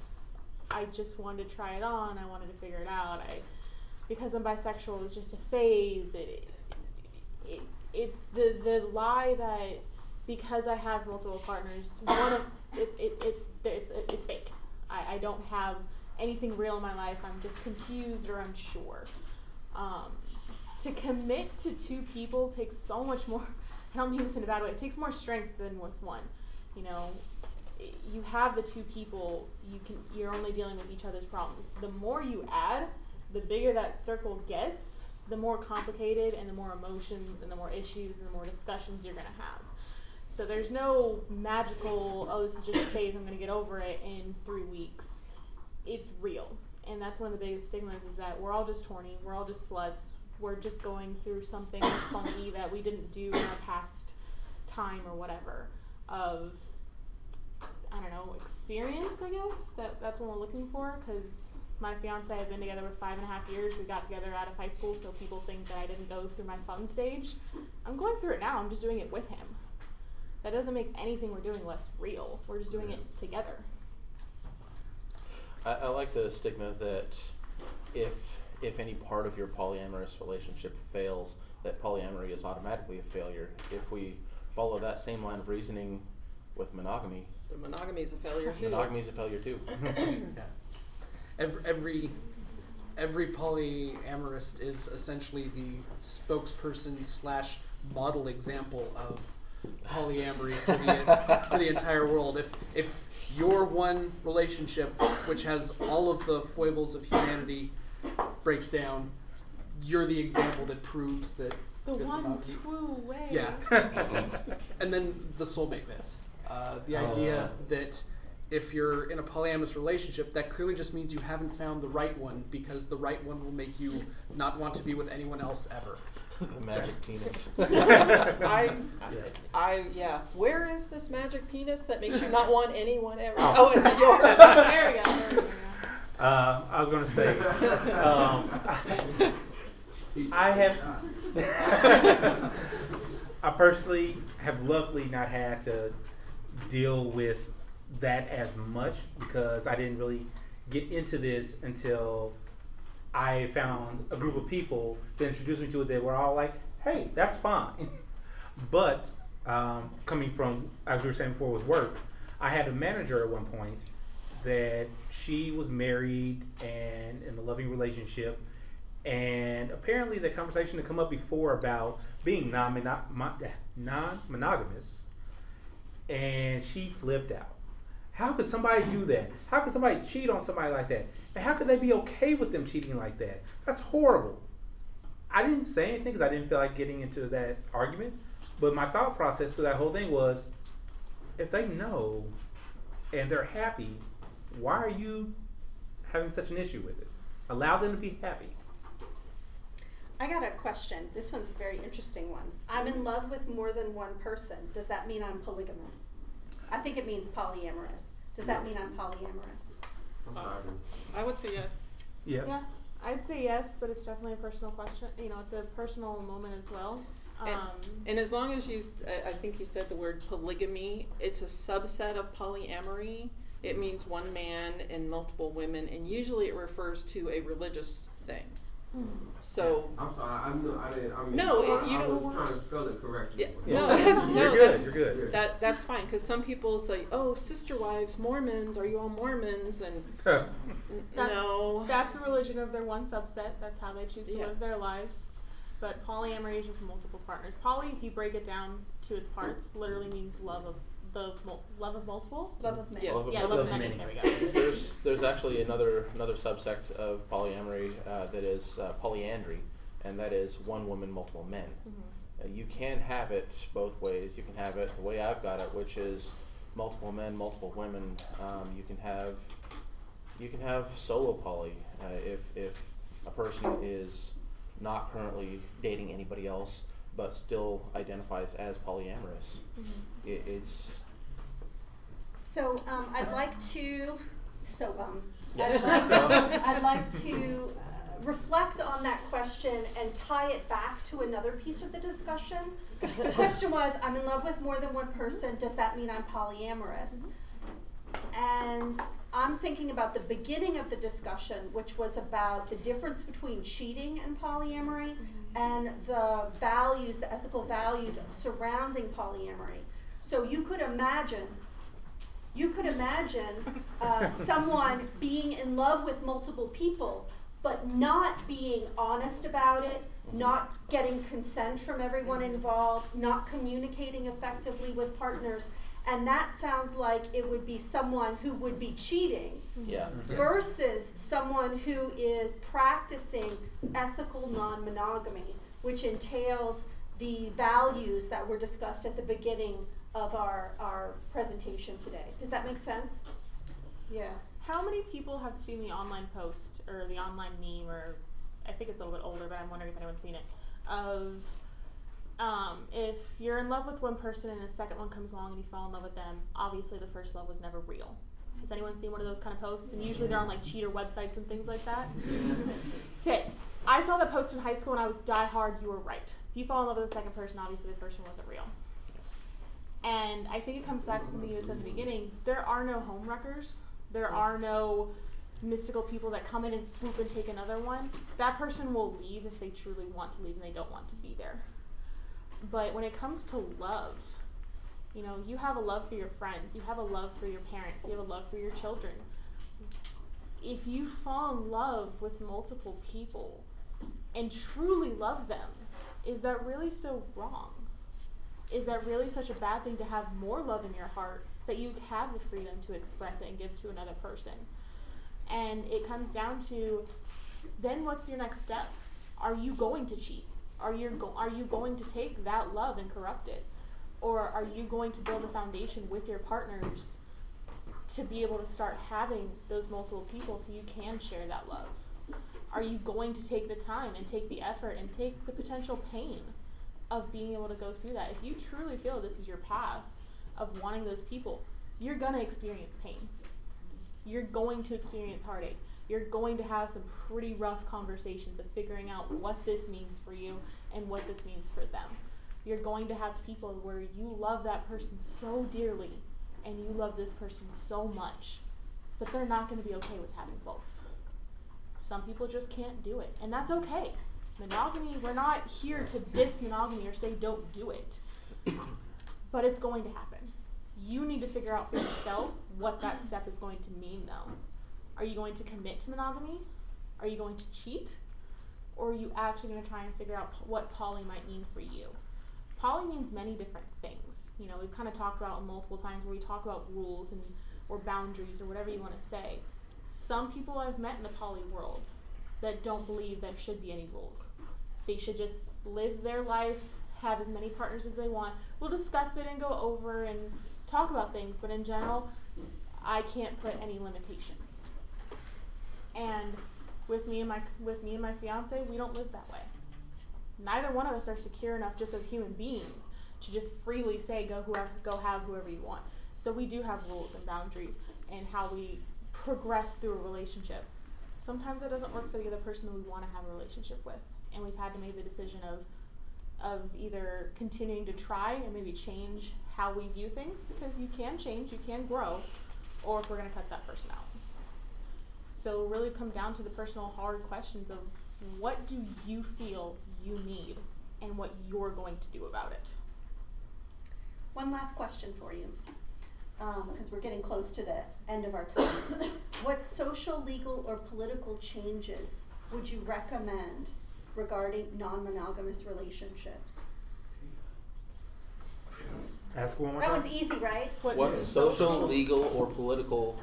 I just wanted to try it on, I wanted to figure it out. I because I'm bisexual, it was just a phase. It, it it's the the lie that because I have multiple partners, one of it it, it it's it's fake. I, I don't have anything real in my life. I'm just confused or unsure. Um, to commit to two people takes so much more. I don't mean this in a bad way. It takes more strength than with one. You know, you have the two people. You can. You're only dealing with each other's problems. The more you add, the bigger that circle gets. The more complicated and the more emotions and the more issues and the more discussions you're gonna have. So there's no magical. Oh, this is just a phase. I'm gonna get over it in three weeks. It's real, and that's one of the biggest stigmas is that we're all just horny. We're all just sluts. We're just going through something funky that we didn't do in our past time or whatever of I don't know experience. I guess that that's what we're looking for because my fiance I've been together for five and a half years. We got together out of high school, so people think that I didn't go through my fun stage. I'm going through it now. I'm just doing it with him. That doesn't make anything we're doing less real. We're just doing it together. I, I like the stigma that if if any part of your polyamorous relationship fails, that polyamory is automatically a failure. If we follow that same line of reasoning with monogamy, The monogamy is a failure too. monogamy is a failure too. Every, every every polyamorous is essentially the spokesperson slash model example of polyamory for the, for the entire world. If if your one relationship, which has all of the foibles of humanity, breaks down, you're the example that proves that. The that one monogamy- true way. Yeah. and then the soulmate myth. Uh, the idea that if you're in a polyamorous relationship, that clearly just means you haven't found the right one because the right one will make you not want to be with anyone else ever. The magic penis. I, I, yeah. Where is this magic penis that makes you not want anyone ever? Oh, is it yours? there we go. There we go. Uh, I was going to say, um, I have, I personally have luckily not had to deal with that as much because I didn't really get into this until I found a group of people to introduce me to it that were all like, hey, that's fine. But um, coming from, as we were saying before, with work, I had a manager at one point that she was married and in a loving relationship. And apparently, the conversation had come up before about being non monogamous. And she flipped out. How could somebody do that? How could somebody cheat on somebody like that? And how could they be okay with them cheating like that? That's horrible. I didn't say anything because I didn't feel like getting into that argument. But my thought process to that whole thing was if they know and they're happy, why are you having such an issue with it? Allow them to be happy. I got a question. This one's a very interesting one. I'm in love with more than one person. Does that mean I'm polygamous? I think it means polyamorous. Does that mean I'm polyamorous? Uh, I would say yes. Yes. Yeah, I'd say yes, but it's definitely a personal question. You know, it's a personal moment as well. Um, And- And as long as you, I, I think you said the word polygamy, it's a subset of polyamory. It means one man and multiple women, and usually it refers to a religious thing. So, I'm sorry, I knew I didn't. I mean, No, I, it- you I don't- was trying to spell it correctly. Yeah, no, You're no, good. that- You're good. that that's fine because some people say, "Oh, sister wives, Mormons, are you all Mormons?" And Huh. n- That's, no, That's a religion of their one subset. That's how they choose to Yeah. live their lives. But polyamory is just multiple partners. Poly, if you break it down to its parts, literally means love of the mul- love of multiple. Love of men. Yeah. Love of Yeah, many. love of of many. many. There we go. there's there's actually another another subsect of polyamory uh, that is uh, polyandry, and that is one woman, multiple men. Uh, you can have it both ways. You can have it the way I've got it, which is multiple men, multiple women. Um, you can have you can have solo poly uh, if if a person is not currently dating anybody else but still identifies as polyamorous. It, it's So um, I'd like to, so um, Yeah. I'd like, I'd like to uh, reflect on that question and tie it back to another piece of the discussion. The question was, I'm in love with more than one person. Does that mean I'm polyamorous? And I'm thinking about the beginning of the discussion, which was about the difference between cheating and polyamory and the values, the ethical values surrounding polyamory. So you could imagine you could imagine uh, someone being in love with multiple people, but not being honest about it, mm-hmm. not getting consent from everyone mm-hmm. involved, not communicating effectively with partners. And that sounds like it would be someone who would be cheating mm-hmm. yeah. versus someone who is practicing ethical non monogamy, which entails the values that were discussed at the beginning of our, our presentation today. Does that make sense? Yeah. How many people have seen the online post or the online meme, or I think it's a little bit older, but I'm wondering if anyone's seen it, of um, if you're in love with one person and a second one comes along and you fall in love with them, obviously the first love was never real. Has anyone seen one of those kind of posts? And usually they're on like cheater websites and things like that. so I saw that post in high school and I was die hard, you were right. If you fall in love with a second person, obviously the first one wasn't real. And I think it comes back to something you had said at the beginning. There are no home wreckers. There are no mystical people that come in and swoop and take another one. That person will leave if they truly want to leave and they don't want to be there. But when it comes to love, you know, you have a love for your friends, you have a love for your parents, you have a love for your children. If you fall in love with multiple people and truly love them, is that really so wrong? Is that really such a bad thing to have more love in your heart that you have the freedom to express it and give to another person? And it comes down to then what's your next step? Are you going to cheat? Are you go- are you going to take that love and corrupt it? Or are you going to build a foundation with your partners to be able to start having those multiple people so you can share that love? Are you going to take the time and take the effort and take the potential pain of being able to go through that? If you truly feel this is your path of wanting those people, you're going to experience pain. You're going to experience heartache. You're going to have some pretty rough conversations of figuring out what this means for you and what this means for them. You're going to have people where you love that person so dearly and you love this person so much, but they're not going to be okay with having both. Some people just can't do it, and that's okay. Monogamy, we're not here to diss monogamy or say don't do it, but it's going to happen. You need to figure out for yourself what that step is going to mean, though. Are you going to commit to monogamy? Are you going to cheat? Or are you actually going to try and figure out what poly might mean for you? Poly means many different things. You know, we've kind of talked about it multiple times where we talk about rules and or boundaries or whatever you want to say. Some people I've met in the poly world that don't believe there should be any rules. They should just live their life, have as many partners as they want. We'll discuss it and go over and talk about things, but in general, I can't put any limitations. And with me and my with me and my fiance, we don't live that way. Neither one of us are secure enough just as human beings to just freely say go whoever go have whoever you want. So we do have rules and boundaries and how we progress through a relationship. Sometimes it doesn't work for the other person that we want to have a relationship with, and we've had to make the decision of of either continuing to try and maybe change how we view things because you can change, you can grow, or if we're going to cut that person out. So really come down to the personal hard questions of what do you feel you need and what you're going to do about it. One last question for you, um, because we're getting close to the end of our time. what social, legal, or political changes would you recommend regarding non monogamous relationships? Ask one more That time. one's easy, right? What, What social, legal, or political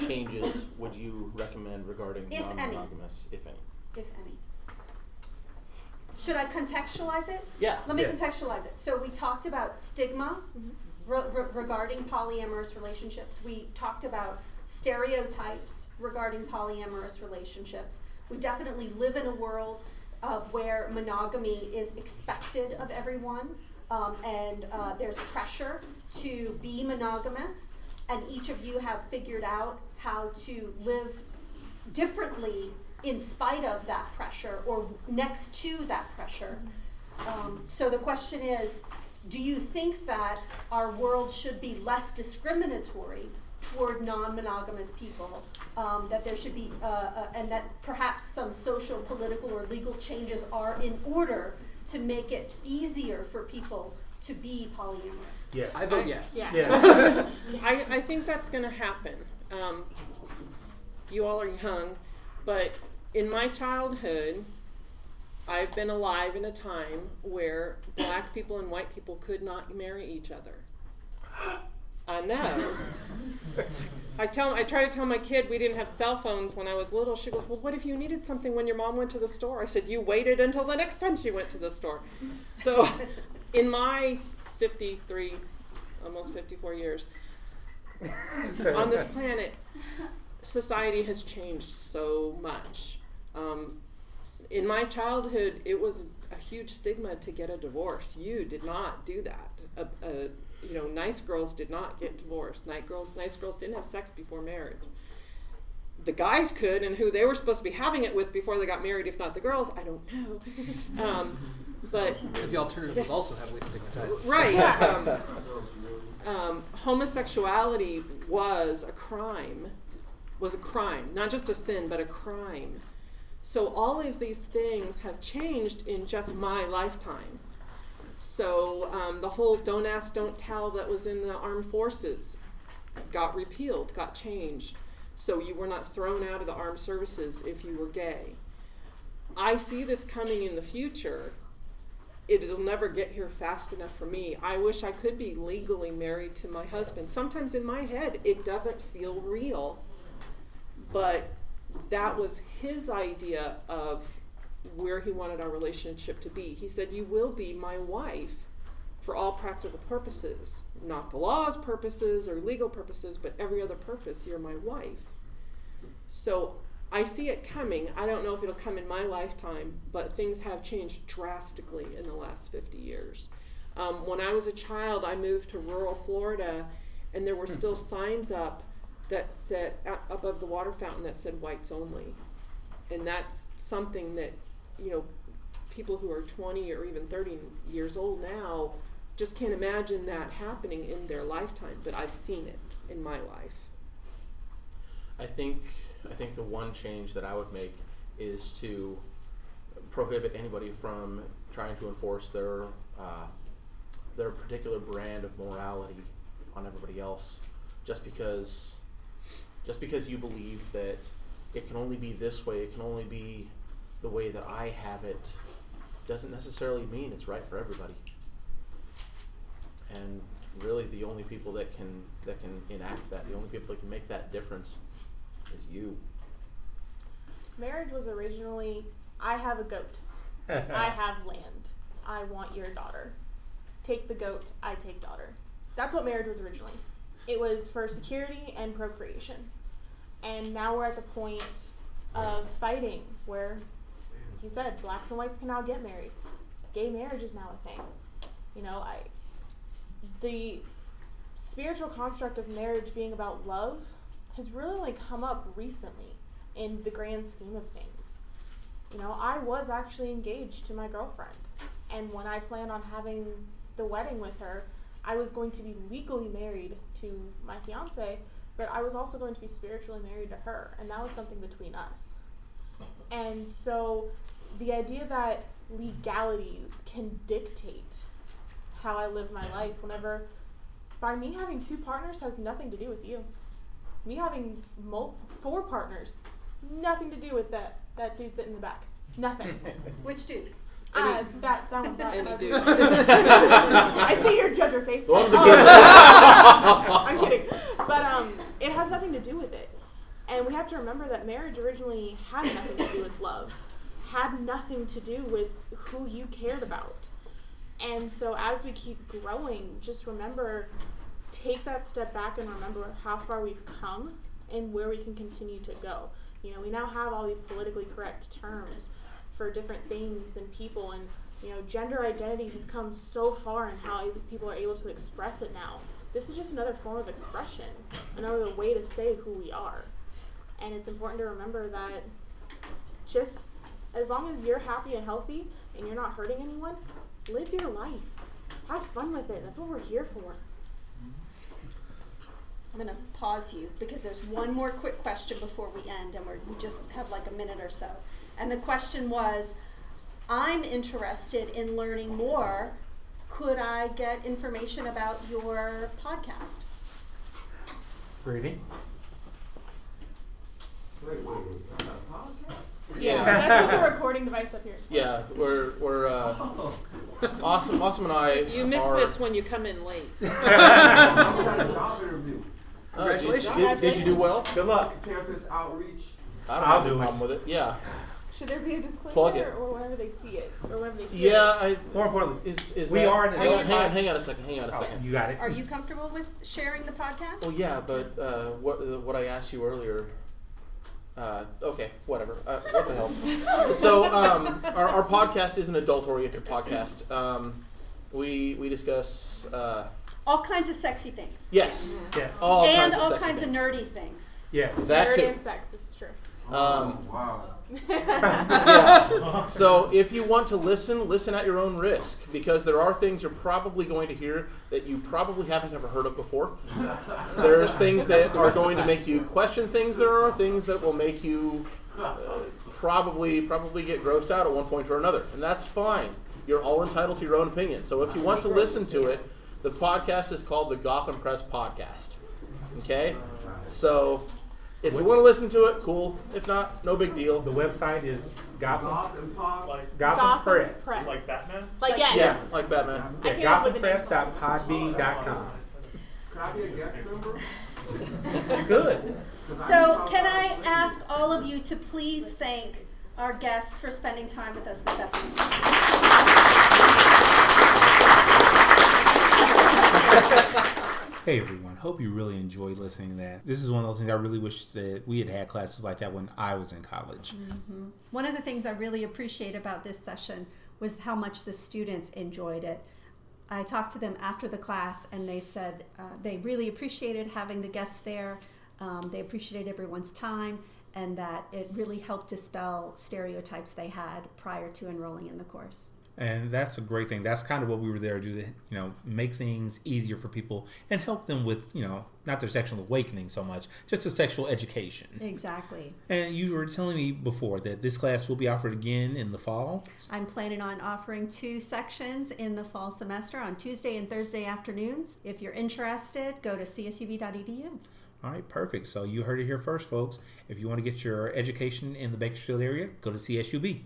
changes would you recommend regarding If any. non-monogamous, if any? If any. Should I contextualize it? Yeah. Let me Yeah. contextualize it. So we talked about stigma re- re- regarding polyamorous relationships. We talked about stereotypes regarding polyamorous relationships. We definitely live in a world uh, where monogamy is expected of everyone, um, and uh, there's pressure to be monogamous. And each of you have figured out how to live differently in spite of that pressure or next to that pressure. Um, so the question is do you think that our world should be less discriminatory toward non monogamous people? Um, that there should be, uh, uh, and that perhaps some social, political, or legal changes are in order to make it easier for people to be polyamorous? Yes. I vote yes. Yeah. Yes. I, I think that's going to happen. Um, you all are young, but in my childhood, I've been alive in a time where black people and white people could not marry each other. I know. I tell I try to tell my kid we didn't have cell phones when I was little. She goes, "Well, what if you needed something when your mom went to the store?" I said, "You waited until the next time she went to the store." So, in my 53 almost 54 years on this planet, society has changed so much. Um, in my childhood, it was a huge stigma to get a divorce. You did not do that. Uh, uh, you know, nice girls did not get divorced. Nice girls, nice girls didn't have sex before marriage. The guys could, and who they were supposed to be having it with before they got married, if not the girls, I don't know. Um, but Because the alternative was also heavily stigmatized. right. Um, um, homosexuality was a crime, was a crime, not just a sin, but a crime. So all of these things have changed in just my lifetime. So um, the whole "don't ask, don't tell" that was in the armed forces got repealed, got changed. So you were not thrown out of the armed services if you were gay. I see this coming in the future it'll never get here fast enough for me. I wish I could be legally married to my husband. Sometimes in my head, it doesn't feel real, but that was his idea of where he wanted our relationship to be. He said, You will be my wife for all practical purposes, not the law's purposes or legal purposes, but every other purpose, you're my wife. So I see it coming. I don't know if it'll come in my lifetime, but things have changed drastically in the last 50 years. Um, when I was a child, I moved to rural Florida, and there were still signs up that said uh, above the water fountain that said whites only, and that's something that you know people who are 20 or even 30 years old now just can't imagine that happening in their lifetime. But I've seen it in my life. I think I think the one change that I would make is to prohibit anybody from trying to enforce their uh, their particular brand of morality on everybody else, just because just because you believe that it can only be this way, it can only be the way that I have it, doesn't necessarily mean it's right for everybody. And really, the only people that can that can enact that, the only people that can make that difference, is you. Marriage was originally I have a goat. I have land. I want your daughter. Take the goat, I take daughter. That's what marriage was originally. It was for security and procreation. And now we're at the point of fighting where, like you said, blacks and whites can now get married. Gay marriage is now a thing. You know, I the spiritual construct of marriage being about love has really like come up recently in the grand scheme of things. You know, I was actually engaged to my girlfriend, and when I planned on having the wedding with her, I was going to be legally married to my fiance, but I was also going to be spiritually married to her, and that was something between us. And so the idea that legalities can dictate how I live my life whenever by me having two partners has nothing to do with you. Me having mul- four partners, nothing to do with that that dude sitting in the back. Nothing. Which dude? uh, that that one. That, Any dude. I see your judger face. The one with the kid. I'm kidding, but um, it has nothing to do with it, and we have to remember that marriage originally had nothing to do with love, had nothing to do with who you cared about, and so as we keep growing, just remember, take that step back and remember how far we've come and where we can continue to go. You know, we now have all these politically correct terms for different things and people and you know gender identity has come so far in how people are able to express it now. This is just another form of expression another way to say who we are. And it's important to remember that just as long as you're happy and healthy and you're not hurting anyone live your life have fun with it that's what we're here for I'm going to pause you because there's one more quick question before we end, and we're, we just have like a minute or so. And the question was I'm interested in learning more. Could I get information about your podcast? Rudy? Wait, wait, wait. Uh, podcast? Yeah that's what the recording device up here is for Yeah, we're we're uh, awesome. Awesome and I. You miss are, this when you come in late. I got a job interview. Oh, did- Did, did you do well? Good luck. Campus outreach. I don't I'll have a do it. problem with it. Yeah. should there be a disclaimer Plug it. or whenever they see it or whenever they hear Yeah. it? I. More importantly, Is is We that, are an hang, on, hang on, hang on a second. Hang on a oh, second. you got it. Are you comfortable with sharing the podcast? Well, yeah, but uh, what uh, what I asked you earlier. Uh, okay, whatever. Uh, what the hell? so, um, our, our podcast is an adult-oriented podcast. Um, we we discuss uh, All kinds of sexy things. yes, Yes. all and kinds of all sexy kinds things. of nerdy things. Yes. That Nerd too. and sex this is true Um, Oh, wow. Yeah. So if you want to listen, listen at your own risk because there are things you're probably going to hear that you probably haven't ever heard of before. There's things that are going to make you question things. There are things that will make you uh, probably probably get grossed out at one point or another, and that's fine. You're all entitled to your own opinion. So if you want to listen to it, the podcast is called the Gotham Press Podcast. Okay, so if you want to listen to it, cool. If not, no big deal. The website is Gotham, Goth and Pop. Gotham, Gotham Press. Press. Like Batman? like yes Yeah, like Batman. I Yeah, came up with the name. gothampress.podbean.com. Could I be a guest member? You could. So, can I ask all of you to please thank our guests for spending time with us this afternoon? Hey everyone, hope you really enjoyed listening to that. This is one of those things I really wish that we had had classes like that when I was in college. One of the things I really appreciate about this session was how much the students enjoyed it. I talked to them after the class, and they said uh, they really appreciated having the guests there. Um, they appreciated everyone's time, and that it really helped dispel stereotypes they had prior to enrolling in the course. And that's a great thing. That's kind of what we were there to do, to, you know, make things easier for people and help them with, you know, not their sexual awakening so much, just a sexual education. Exactly. And you were telling me before that this class will be offered again in the fall. I'm planning on offering two sections in the fall semester on Tuesday and Thursday afternoons. If you're interested, go to csub.edu. All right, perfect. So you heard it here first, folks. If you want to get your education in the Bakersfield area, go to CSUB.